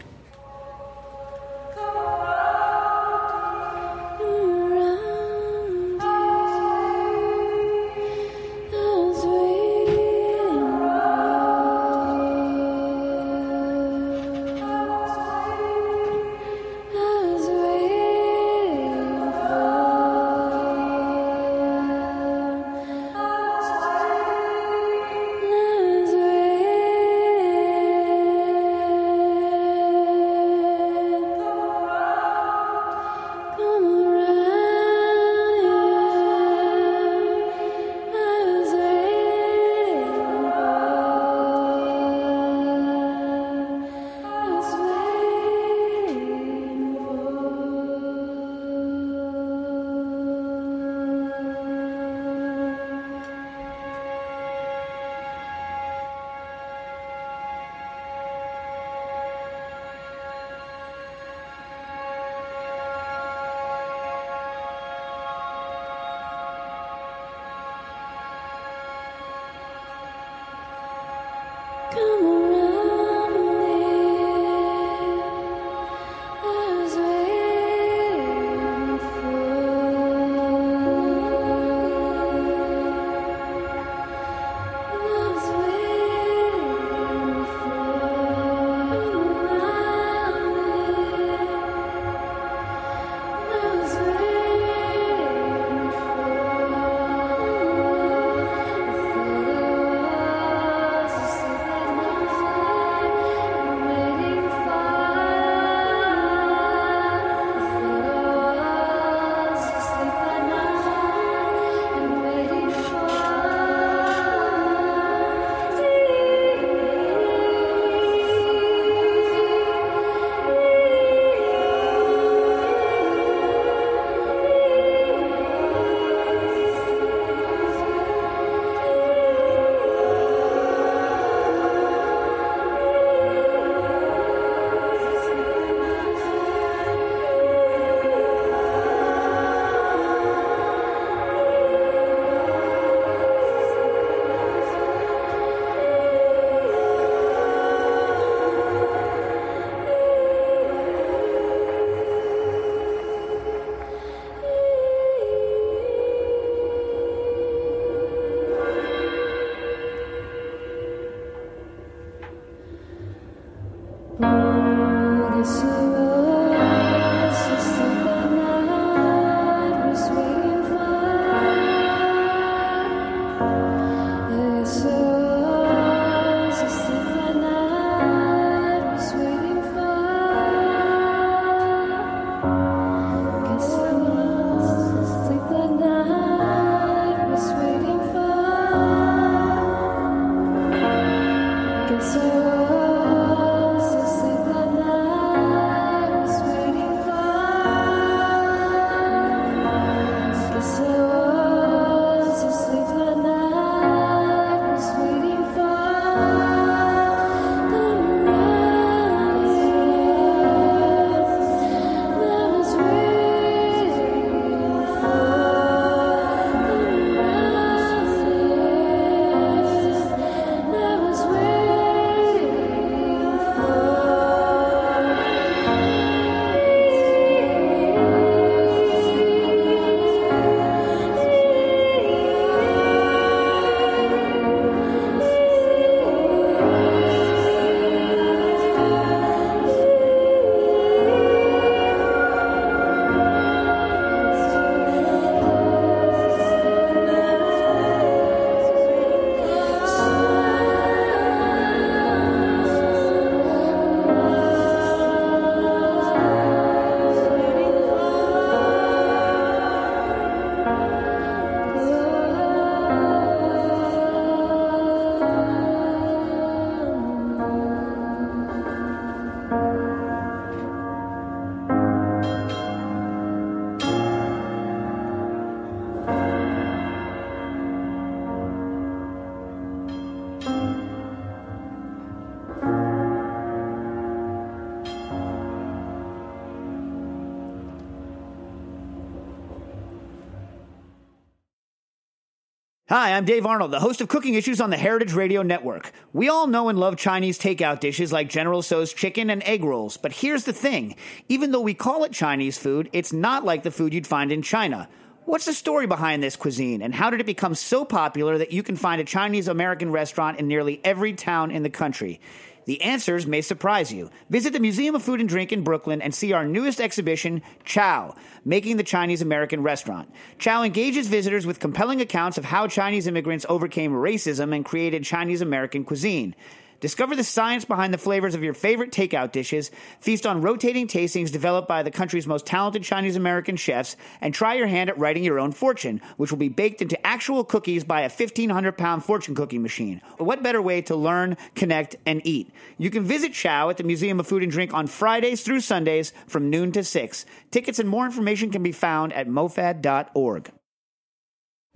Hi, I'm Dave Arnold, the host of Cooking Issues on the Heritage Radio Network. We all know and love Chinese takeout dishes like General Tso's chicken and egg rolls, but here's the thing. Even though we call it Chinese food, it's not like the food you'd find in China. What's the story behind this cuisine, and how did it become so popular that you can find a Chinese American restaurant in nearly every town in the country? The answers may surprise you. Visit the Museum of Food and Drink in Brooklyn and see our newest exhibition, Chow, Making the Chinese American Restaurant. Chow engages visitors with compelling accounts of how Chinese immigrants overcame racism and created Chinese American cuisine. Discover the science behind the flavors of your favorite takeout dishes, feast on rotating tastings developed by the country's most talented Chinese American chefs, and try your hand at writing your own fortune, which will be baked into actual cookies by a 1,500 pound fortune cookie machine. What better way to learn, connect, and eat? You can visit Chow at the Museum of Food and Drink on Fridays through Sundays from noon to 6. Tickets and more information can be found at mofad.org.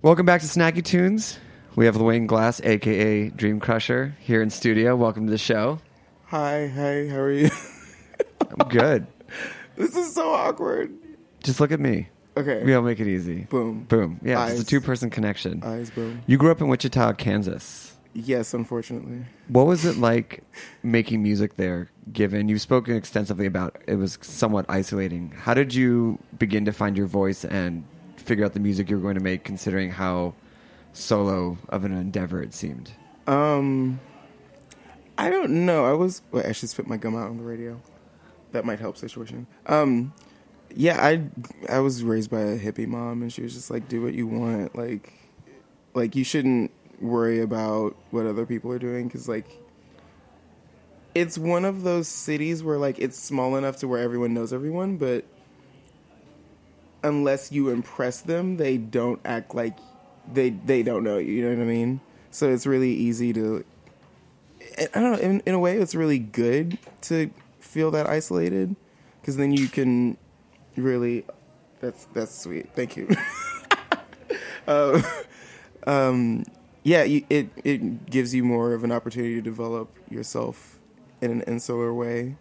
Welcome back to Snacky Tunes. We have Wayne Glass, aka Dreamcrusher, here in studio. Welcome to the show. Hi, hi, how are you? I'm good. this is so awkward. Just look at me. Okay. We'll make it easy. Boom. Boom. Yeah, it's a Eyes. two person connection. Eyes, boom. You grew up in Wichita, Kansas. Yes, unfortunately. What was it like making music there, given you've spoken extensively about it was somewhat isolating? How did you begin to find your voice and figure out the music you were going to make, considering how solo of an endeavor it seemed? Um, I don't know. I was. Wait, I should spit my gum out on the radio. That might help situation. Um, yeah, I I was raised by a hippie mom, and she was just like, "Do what you want. Like, like you shouldn't worry about what other people are doing because like." It's one of those cities where like it's small enough to where everyone knows everyone, but unless you impress them, they don't act like they they don't know you. You know what I mean? So it's really easy to. I don't know. In, in a way, it's really good to feel that isolated, because then you can really. That's that's sweet. Thank you. uh, um, yeah, you, it it gives you more of an opportunity to develop yourself in an insular way,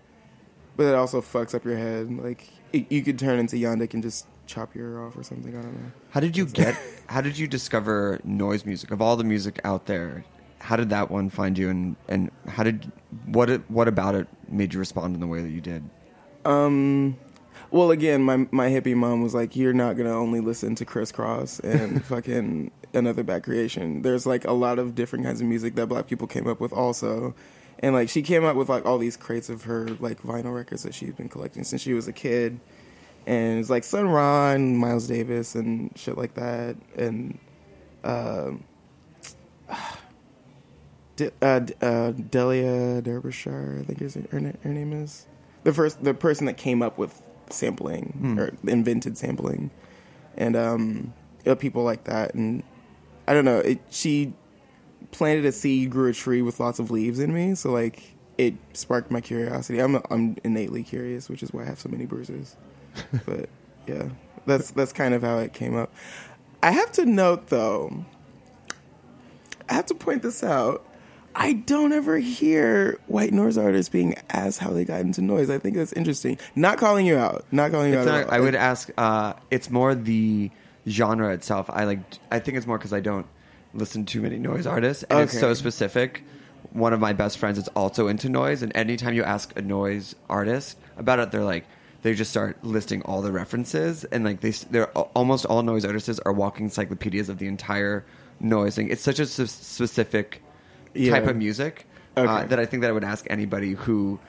but it also fucks up your head. Like it, you could turn into Yandick and just chop your ear off or something. I don't know. How did you get? how did you discover noise music of all the music out there? How did that one find you, and and how did what it, what about it made you respond in the way that you did? Um, well, again, my my hippie mom was like, "You're not gonna only listen to Kris Kross and fucking another bad creation. There's like a lot of different kinds of music that black people came up with also." And like she came up with like all these crates of her like vinyl records that she's been collecting since she was a kid, and it's like Sun Ra and Miles Davis and shit like that, and um, De- uh, uh, Delia Derbyshire, I think is her, na- her name is the first the person that came up with sampling Hmm. or invented sampling, and um, uh, people like that. And I don't know, it, she planted a seed, grew a tree with lots of leaves in me. So like it sparked my curiosity. I'm I'm innately curious, which is why I have so many bruises. but yeah, that's that's kind of how it came up. I have to note though, I have to point this out. I don't ever hear white noise artists being asked how they got into noise. I think that's interesting. Not calling you out. Not calling you It's out. not. I would ask. Uh, it's more the genre itself. I like. I think it's more because I don't listen to many noise artists, and it's so specific. One of my best friends is also into noise, and anytime you ask a noise artist about it, they're like, they just start listing all the references, and like they they're almost all noise artists are walking encyclopedias of the entire noise thing. It's such a s- specific type of music uh, that I think that I would ask anybody who.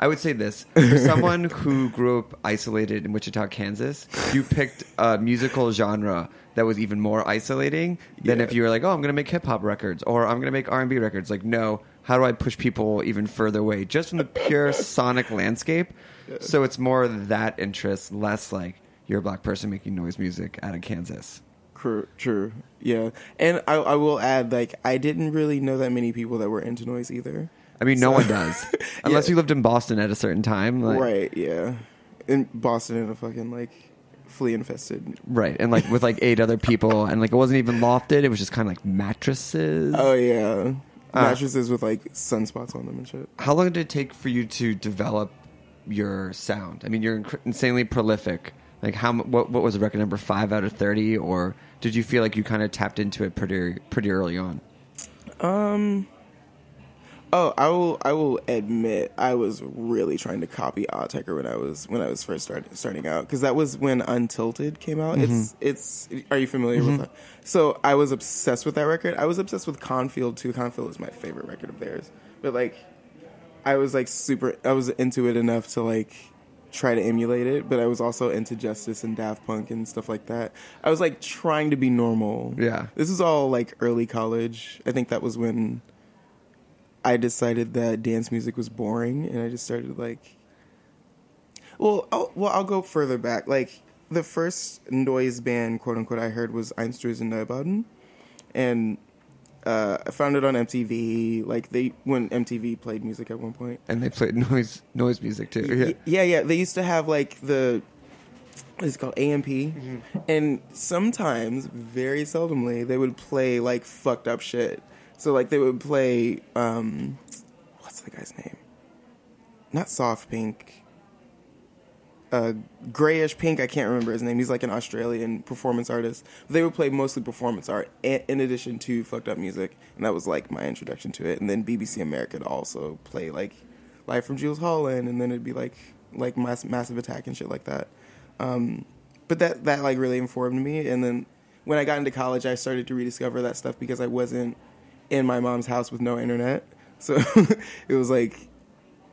I would say this for someone who grew up isolated in Wichita, Kansas. You picked a musical genre that was even more isolating than Yeah. if you were like, "Oh, I'm going to make hip hop records or I'm going to make R and B records." Like, no, how do I push people even further away just from the pure sonic landscape? So it's more that interest, less like you're a black person making noise music out of Kansas. True, true. Yeah. And I, I will add, like, I didn't really know that many people that were into noise either. I mean, no So- one does unless Yeah. you lived in Boston at a certain time, like, right, yeah. In Boston in a fucking, like, flea infested. Right, and like with like eight other people, and like it wasn't even lofted; it was just kind of like mattresses. Oh, yeah. Uh, Mattresses with, like, sunspots on them and shit. How long did it take for you to develop your sound? I mean, you're inc- insanely prolific, Like how what what was the record number five out of thirty, or did you feel like you kind of tapped into it pretty pretty early on? Um. Oh, I will. I will admit, I was really trying to copy Autechre when I was when I was first starting starting out because that was when Untilted came out. It's it's. Are you familiar with that? So I was obsessed with that record. I was obsessed with Confield too. Confield is my favorite record of theirs. But like, I was like super. I was into it enough to like try to emulate it, but I was also into Justice and Daft Punk and stuff like that. I was like trying to be normal. Yeah. This is all like early college. I think that was when I decided that dance music was boring, and I just started like. Well, I'll, well, I'll go further back. Like the first noise band, quote unquote, I heard was Einstürzende Neubauten, and uh, I found it on MTV. Like they when MTV played music at one. And they played noise noise music too. Yeah. Yeah, yeah. They used to have like the what is it called AMP, and sometimes, very seldomly, they would play like fucked up shit. So like they would play um, what's the guy's name? Not soft pink. Uh, grayish pink. I can't remember his name. He's like an Australian performance artist. They would play mostly performance art in addition to fucked up music, and that was like my introduction to it. And then BBC America would also play like Live from Jools Holland, and then it'd be like like mass, Massive Attack and shit like that. Um, but that that like really informed me. And then when I got into college, I started to rediscover that stuff because I wasn't in my mom's house with no internet. So it was like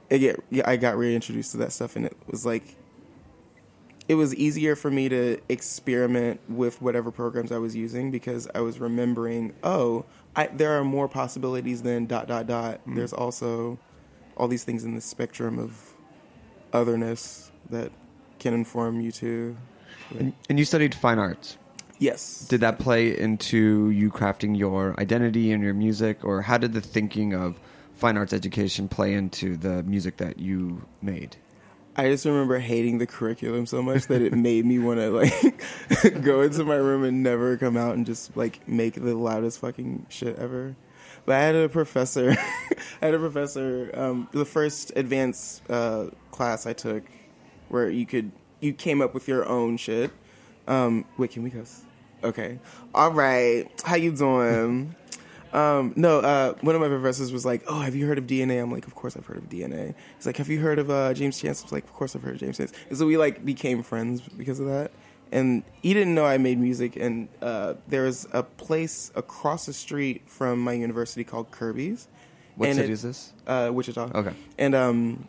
get yeah, I got reintroduced to that stuff, and it was like it was easier for me to experiment with whatever programs I was using because I was remembering, oh, I, there are more possibilities than dot dot dot. Mm-hmm. There's also all these things in the spectrum of otherness that can inform you too. And, and you studied fine arts. Yes. Did that play into you crafting your identity and your music, or how did the thinking of fine arts education play into the music that you made? I just remember hating the curriculum so much that it made me want to like go into my room and never come out and just like make the loudest fucking shit ever. But I had a professor. I had a professor. Um, the first advanced uh, class I took, where you could you came up with your own shit. Um, wait, can we cuss? Okay. All right. How you doing? Um, no, uh, one of my professors was like, "Oh, have you heard of DNA?" I'm like, "Of course I've heard of DNA." He's like, "Have you heard of uh, James Chance?" I was like, "Of course I've heard of James Chance." And so we like became friends because of that. And he didn't know I made music, and uh, there was a place across the street from my university called Kirby's. What And city it- is this? Uh, Wichita. Okay. And um,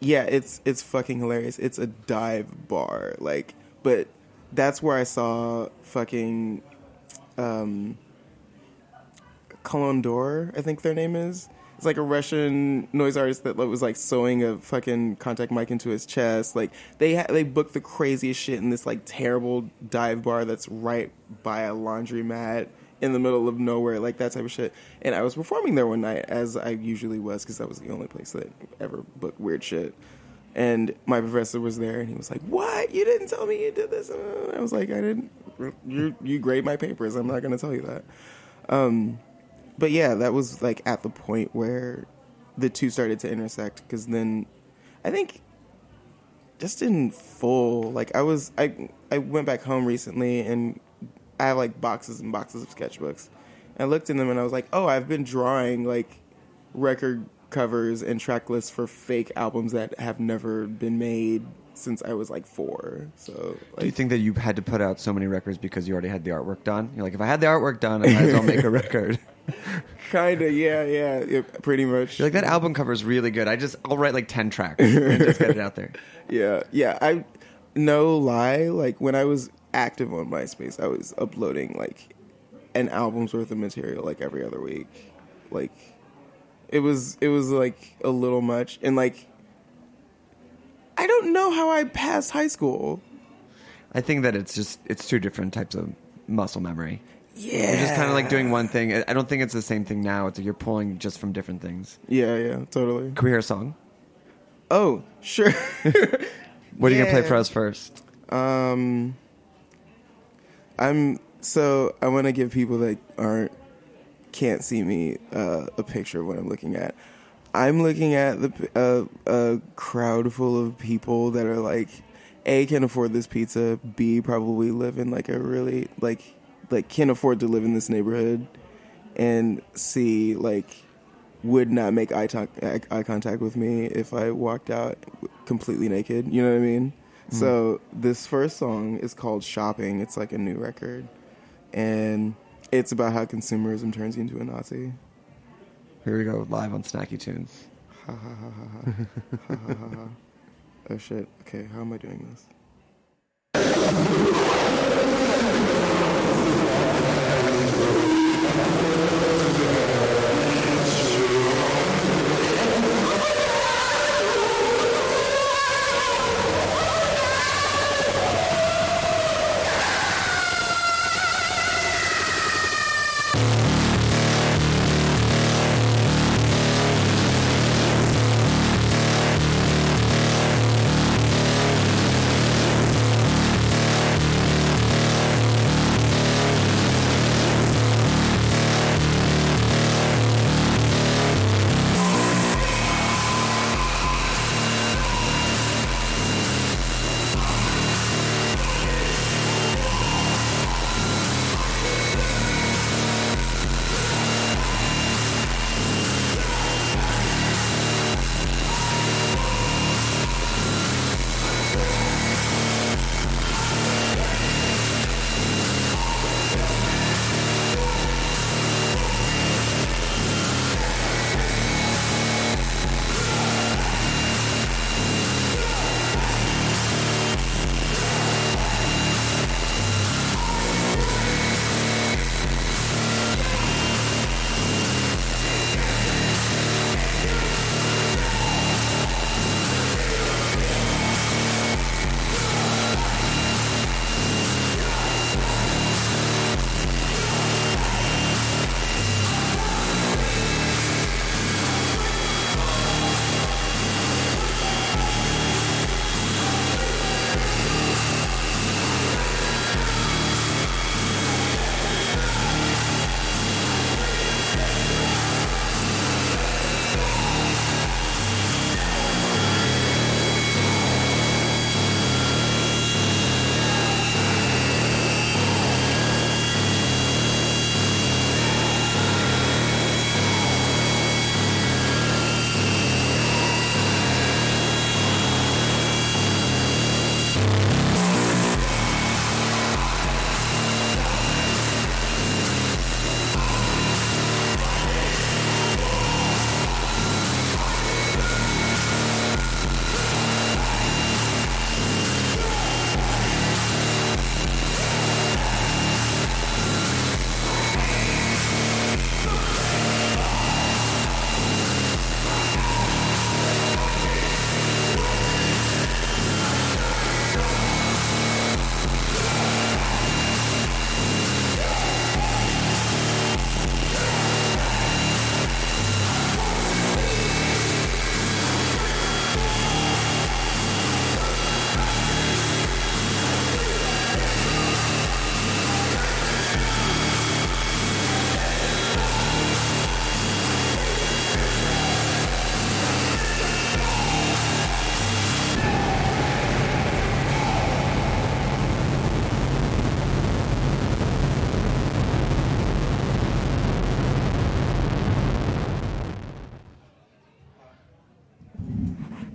yeah, it's it's fucking hilarious. It's a dive bar, like, but that's where I saw fucking um, Colon d'Or, I think their name is. It's like a Russian noise artist that was like sewing a fucking contact mic into his chest. Like they ha- they booked the craziest shit in this like terrible dive bar that's right by a laundromat in the middle of nowhere, like that type of shit. And I was performing there one night, as I usually was, because that was the only place that ever booked weird shit. And my professor was there, and he was like, "What? You didn't tell me you did this?" And I was like, "I didn't. You you grade my papers. I'm not going to tell you that." Um, but yeah, that was like at the point where the two started to intersect. Because then, I think just in full, like I was, I I went back home recently, and I have like boxes and boxes of sketchbooks. I looked in them, and I was like, "Oh, I've been drawing like record covers and track lists for fake albums that have never been made since I was like four. So Do you think that you had to put out so many records because you already had the artwork done? You're like, if I had the artwork done, I might as well make a record. kinda, yeah, yeah, yeah, pretty much. You're like, that album cover is really good. I just, I'll write like 10 tracks and just get it out there. Yeah, yeah. I no lie. Like when I was active on MySpace, I was uploading like an album's worth of material like every other week. Like it was it was like a little much, and like I don't know how I passed high school. I think that it's just, it's two different types of muscle memory. Yeah, You're just kind of like doing one thing. I don't think it's the same thing now. It's like you're pulling just from different things. Yeah, yeah, totally. Can we hear a song? Oh, sure. What are you going to play for us first? Um, I'm so I want to give people that aren't can't see me uh, a picture of what I'm looking at. I'm looking at the uh, a crowd full of people that are like A can afford this pizza, B probably live in like a really like like can afford to live in this neighborhood, and C like would not make eye, talk, eye eye contact with me if I walked out completely naked. You know what I mean? So this first song is called "Shopping." It's like a new record, and it's about how consumerism turns you into a Nazi. Here we go, live on Snacky Tunes. Ha ha ha ha. Oh shit. Okay, how am I doing this?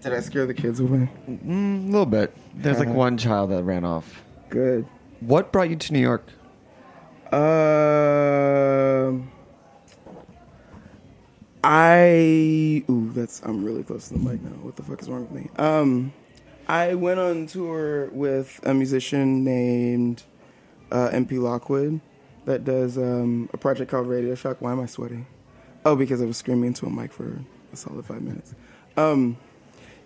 Did I scare the kids away? Mm, a little bit. There's like Uh-huh. one child that ran off. Good. What brought you to New York? Um, I ooh, that's I'm really close to the mic now. What the fuck is wrong with me? Um, I went on tour with a musician named uh, MP Lockwood that does um, a project called Radio Shock. Why am I sweating? Oh, because I was screaming into a mic for a solid five minutes. Um,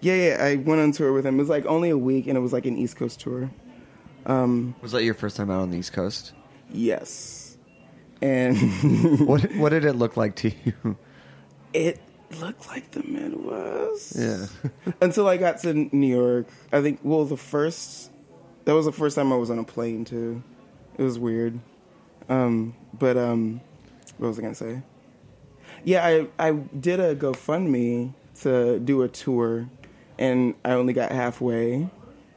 yeah, yeah, I went on tour with him. It was like only a week, and it was like an East Coast tour. Um, Was that your first time out on the East Coast? yes, and What What did it look like to you? it looked like the Midwest. Yeah. Until I got to New York. I think, well, the first, that was the first time I was on a plane, too. It was weird. Um, but, um, what was I going to say? Yeah, I, I did a GoFundMe to do a tour, and I only got halfway.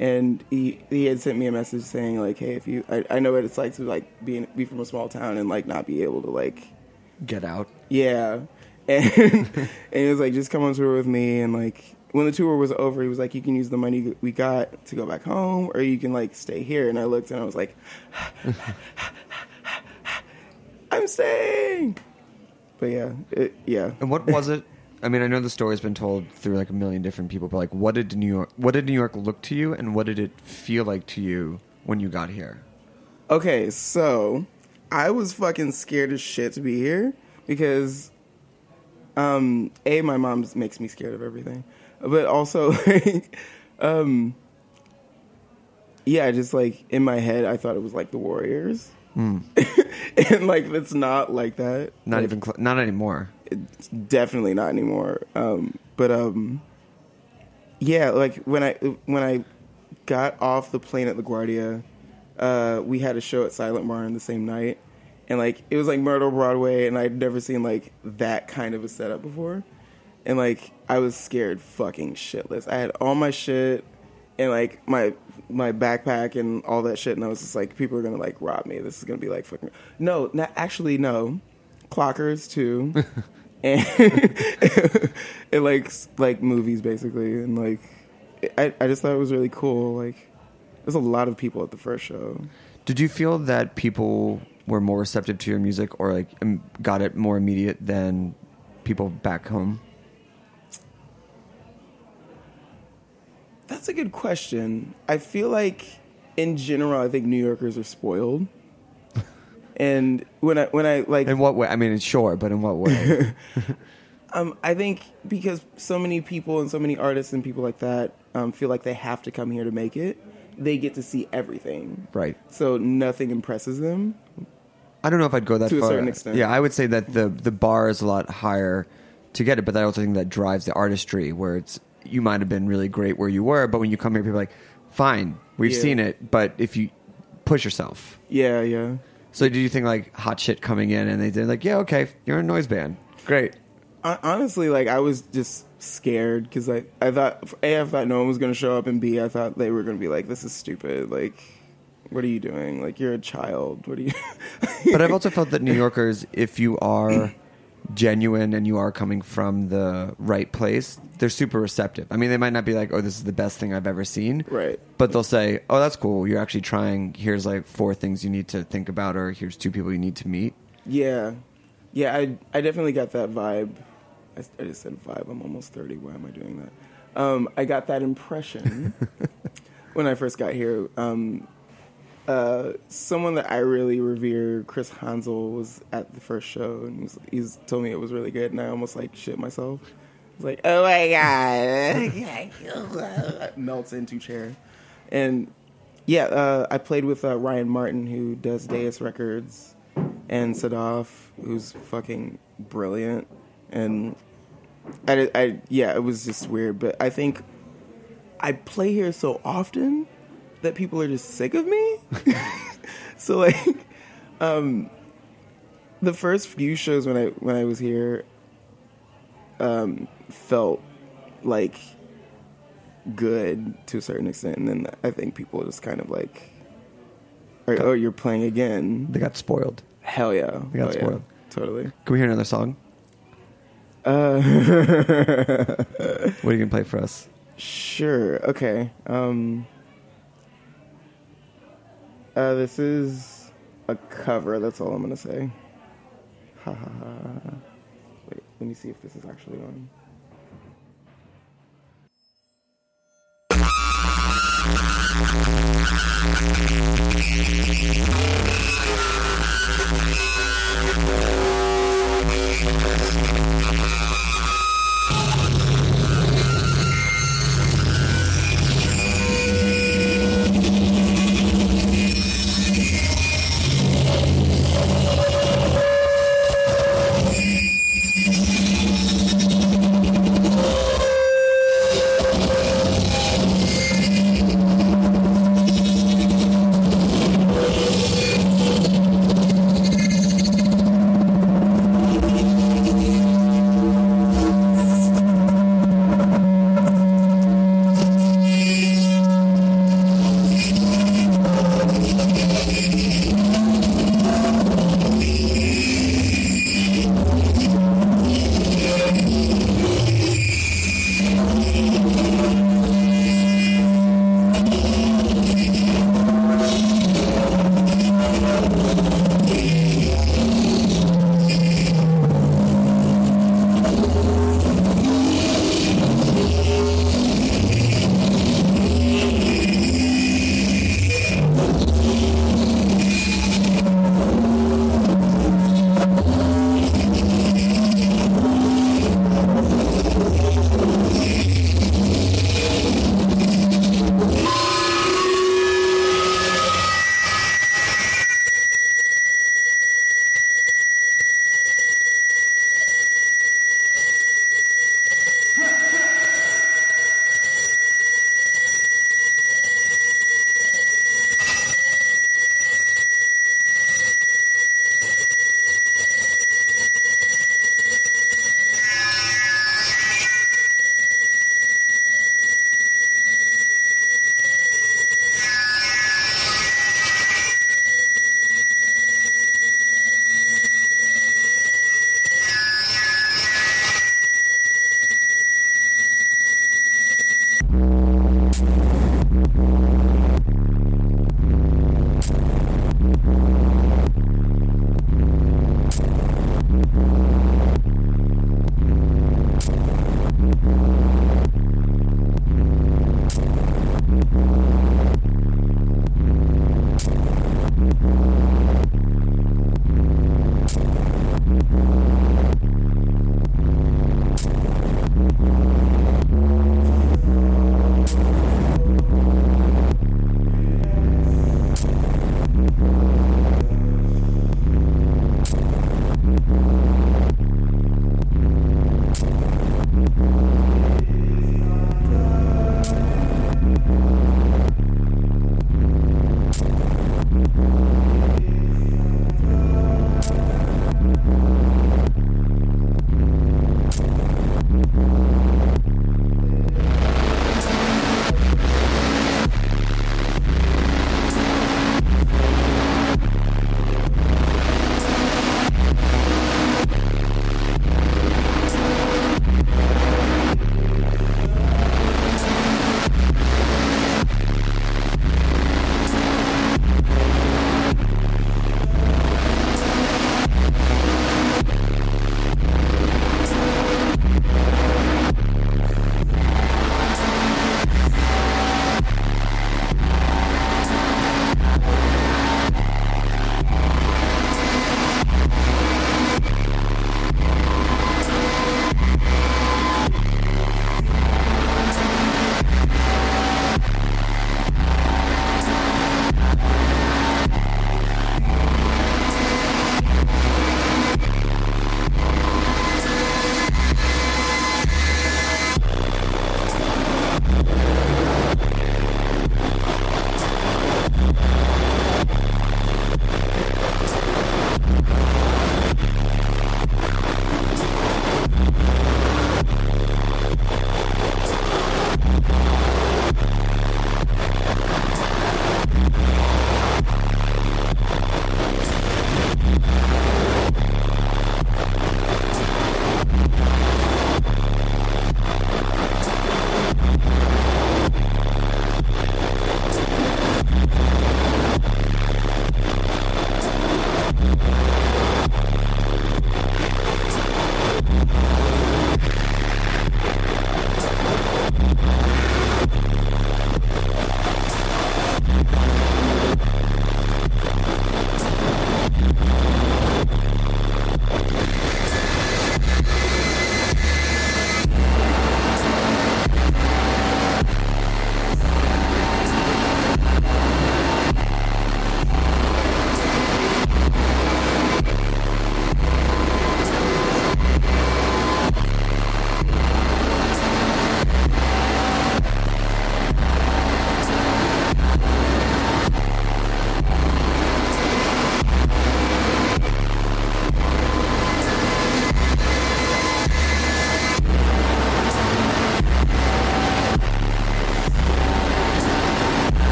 and he he had sent me a message saying like, hey, if you, I, I know what it's like to like be in, be from a small town and like not be able to like Get out. yeah. And, and he was like, just come on tour with me. And like, when the tour was over, he was like, you can use the money we got to go back home, or you can like stay here. And I looked and I was like, I'm staying. But yeah, it, yeah. And what was it? I mean, I know the story's been told through like a million different people, but like, what did New York? What did New York look to you, and what did it feel like to you when you got here? Okay, so I was fucking scared as shit to be here because, um, a my mom makes me scared of everything, but also like, um, yeah, just like in my head, I thought it was like the Warriors, and like it's not like that. Not Like, even, cl- not anymore. Definitely not anymore. Um, but um, yeah, like when I when I got off the plane at LaGuardia, uh, we had a show at Silent Barn the same night, and like it was like Myrtle Broadway, and I'd never seen like that kind of a setup before, and like I was scared fucking shitless. I had all my shit and like my my backpack and all that shit, and I was just like, people are gonna like rob me. This is gonna be like fucking no, not actually no, clockers too, and it likes like movies basically, and like I I just thought it was really cool. Like there's a lot of people at the first show. Did you feel that people were more receptive to your music, or like got it more immediate than people back home? That's a good question. I feel like in general, I think New Yorkers are spoiled. And when I when I like In what way? I mean, it's sure, but in what way? Um, I think because so many people and so many artists and people like that um, feel like they have to come here to make it, they get to see everything. right. So nothing impresses them. I don't know if I'd go that To a far. certain extent. Yeah, I would say that the the bar is a lot higher to get it, but I also think that drives the artistry where it's you might have been really great where you were, but when you come here, people are like, fine, we've Yeah. seen it, but if you push yourself. Yeah, yeah. So do you think like hot shit coming in and they did like, yeah, okay, you're a noise band, great. Honestly, like I was just scared because I I thought a I thought no one was going to show up, and b I thought they were going to be like, "This is stupid." Like, what are you doing? Like, you're a child. What are you? But I've also felt that New Yorkers, if you are genuine and you are coming from the right place, they're super receptive. I mean, they might not be like, "Oh, this is the best thing I've ever seen," Right. But they'll say, "Oh, that's cool. You're actually trying. Here's like four things you need to think about, or here's two people you need to meet." Yeah, yeah. I I definitely got that vibe. I just said vibe. I'm almost thirty. Why am I doing that? Um, I got that impression when I first got here. Um, uh, someone that I really revere, Chris Hansel, was at the first show, and he's, he's told me it was really good, and I almost like shit myself. I was like, oh my god, melts into chair, and yeah, uh, I played with uh, Ryan Martin, who does Dais Records, and Sadaf, who's fucking brilliant. And I, I, yeah, it was just weird. But I think I play here so often that people are just sick of me. so like, um, the first few shows when I when I was here, um, felt like good to a certain extent, and then I think people just kind of like, or, oh, you're playing again. They got spoiled. Hell yeah, They got Oh, yeah. spoiled. Totally. Can we hear another song? Uh, What are you gonna play for us? sure. Okay. Um. Uh, this is a cover. That's all I'm gonna say. Ha ha ha. Wait, let me see if this is actually on.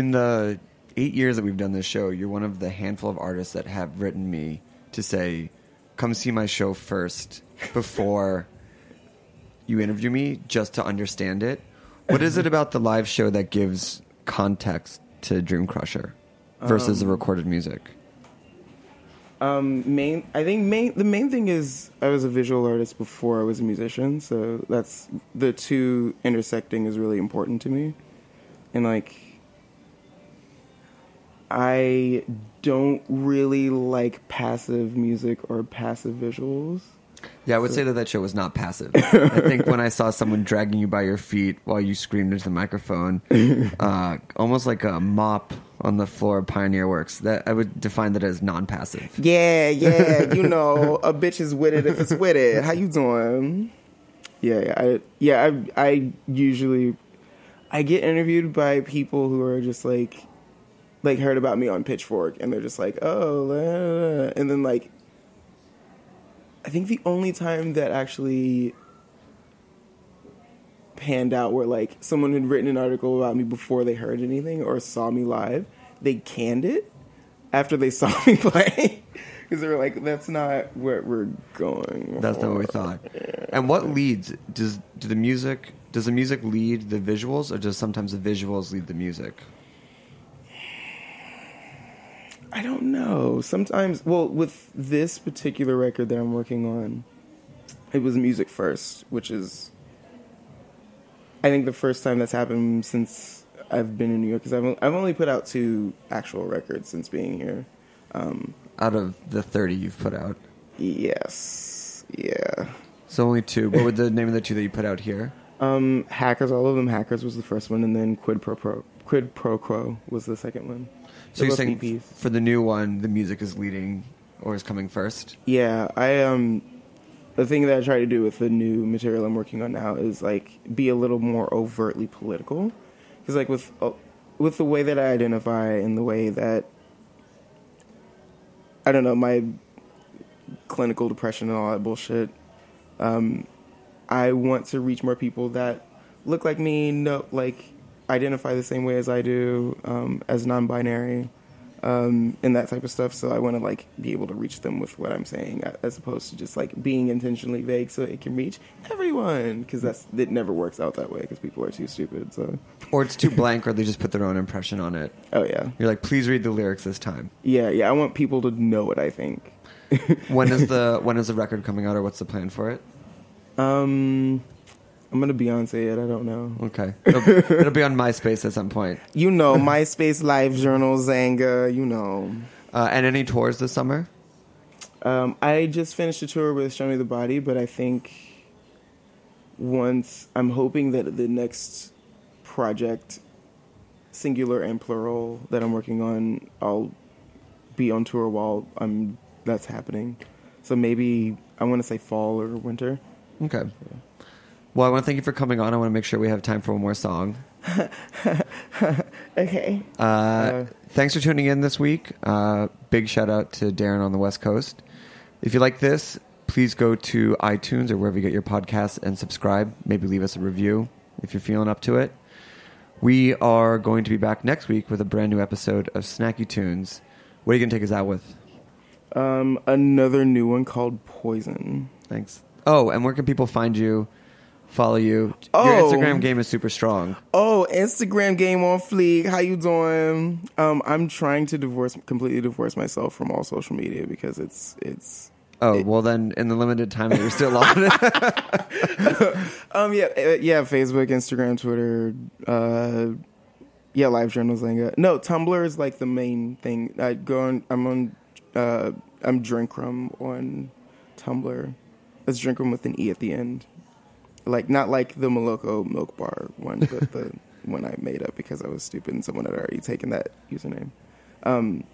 In the eight years that we've done this show, you're one of the handful of artists that have written me to say, "Come see my show first before you interview me, just to understand it." What is it about the live show that gives context to Dreamcrusher versus the recorded music? Um, main, I think main the main thing is I was a visual artist before I was a musician, so that's the two intersecting is really important to me, and like I don't really like passive music or passive visuals. Yeah, I would say that that show was not passive. I think when I saw someone dragging you by your feet while you screamed into the microphone, uh, almost like a mop on the floor of Pioneer Works, that I would define that as non-passive. Yeah, yeah, you know, a bitch is with it if it's with it. How you doing? Yeah, yeah, I, yeah. I, I usually, I get interviewed by people who are just like, like heard about me on Pitchfork, and they're just like, oh, la, la, la," and then like, I think the only time that actually panned out where like someone had written an article about me before they heard anything or saw me live, they canned it after they saw me play because they were like, "That's not where we're going." That's not what we thought. And what leads does do the music? Does the music lead the visuals, or does sometimes the visuals lead the music? I don't know. Sometimes, well, with this particular record that I'm working on, it was music first, which is, I think, the first time that's happened since I've been in New York. Because I've, I've only put out two actual records since being here. Um, Out of the thirty you've put out, yes, yeah. so only two. What were the name of the two that you put out here? Um, Hackers, all of them. Hackers was the first one, and then Quid Pro Pro, Quid Pro Quo was the second one. So you're saying for the new one, the music is leading or is coming first? Yeah, I um the thing that I try to do with the new material I'm working on now is like be a little more overtly political cuz like with uh, with the way that I identify and the way that I don't know, my clinical depression and all that bullshit um I want to reach more people that look like me, no like identify the same way as I do um as non-binary um, and that type of stuff. So I want to like be able to reach them with what I'm saying, as opposed to just like being intentionally vague, so it can reach everyone. Because that's it never works out that way because people are too stupid. So Or it's too blank, or they just put their own impression on it. oh yeah, You're like, please read the lyrics this time. yeah, yeah. I want people to know what I think. When is the when is the record coming out, or what's the plan for it? Um, I'm gonna Beyonce it. I don't know. Okay, it'll, it'll be on MySpace at some point. You know, MySpace Live Journal, Xanga. You know. Uh, and any tours this summer? Um, I just finished a tour with Show Me the Body, but I think once I'm hoping that the next project, singular and plural, that I'm working on, I'll be on tour while I'm that's happening. So maybe I want to say fall or winter. Okay. Well, I want to thank you for coming on. I want to make sure we have time for one more song. Okay. Uh, thanks for tuning in this week. Uh, big shout out to Darren on the West Coast. If you like this, please go to iTunes or wherever you get your podcasts and subscribe. Maybe leave us a review if you're feeling up to it. We are going to be back next week with a brand new episode of Snacky Tunes. What are you going to take us out with? Um, another new one called Poison. Thanks. Oh, and where can people find you, follow you? Oh. Your. Instagram game is super strong. Oh, Instagram game on fleek. How you doing? Um, I'm trying to divorce completely divorce myself from all social media because it's it's Oh, well, then in the limited time that you're still on it. um yeah uh, yeah Facebook, Instagram, Twitter, uh yeah, live journals Xanga. No, Tumblr is like the main thing. I go on. I'm on. Uh, I'm Drinkrum on Tumblr. It's Drinkrum with an e at the end. Like not like the Moloko Milk Bar one, but the one I made up because I was stupid and someone had already taken that username. Um,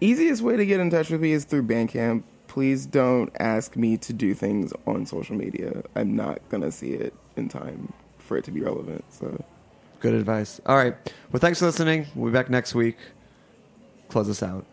easiest way to get in touch with me is through Bandcamp. Please don't ask me to do things on social media. I'm not gonna see it in time for it to be relevant. So. Good advice. All right. Well, thanks for listening. We'll be back next week. Close us out.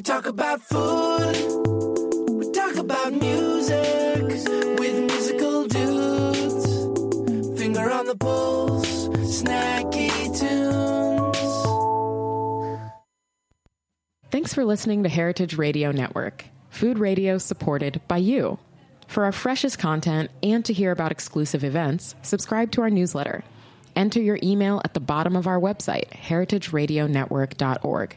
We talk about food. We talk about music with musical dudes. Finger on the pulse, snacky tunes. Thanks for listening to Heritage Radio Network, food radio supported by you. For our freshest content and to hear about exclusive events, subscribe to our newsletter. Enter your email at the bottom of our website, heritageradionetwork.org.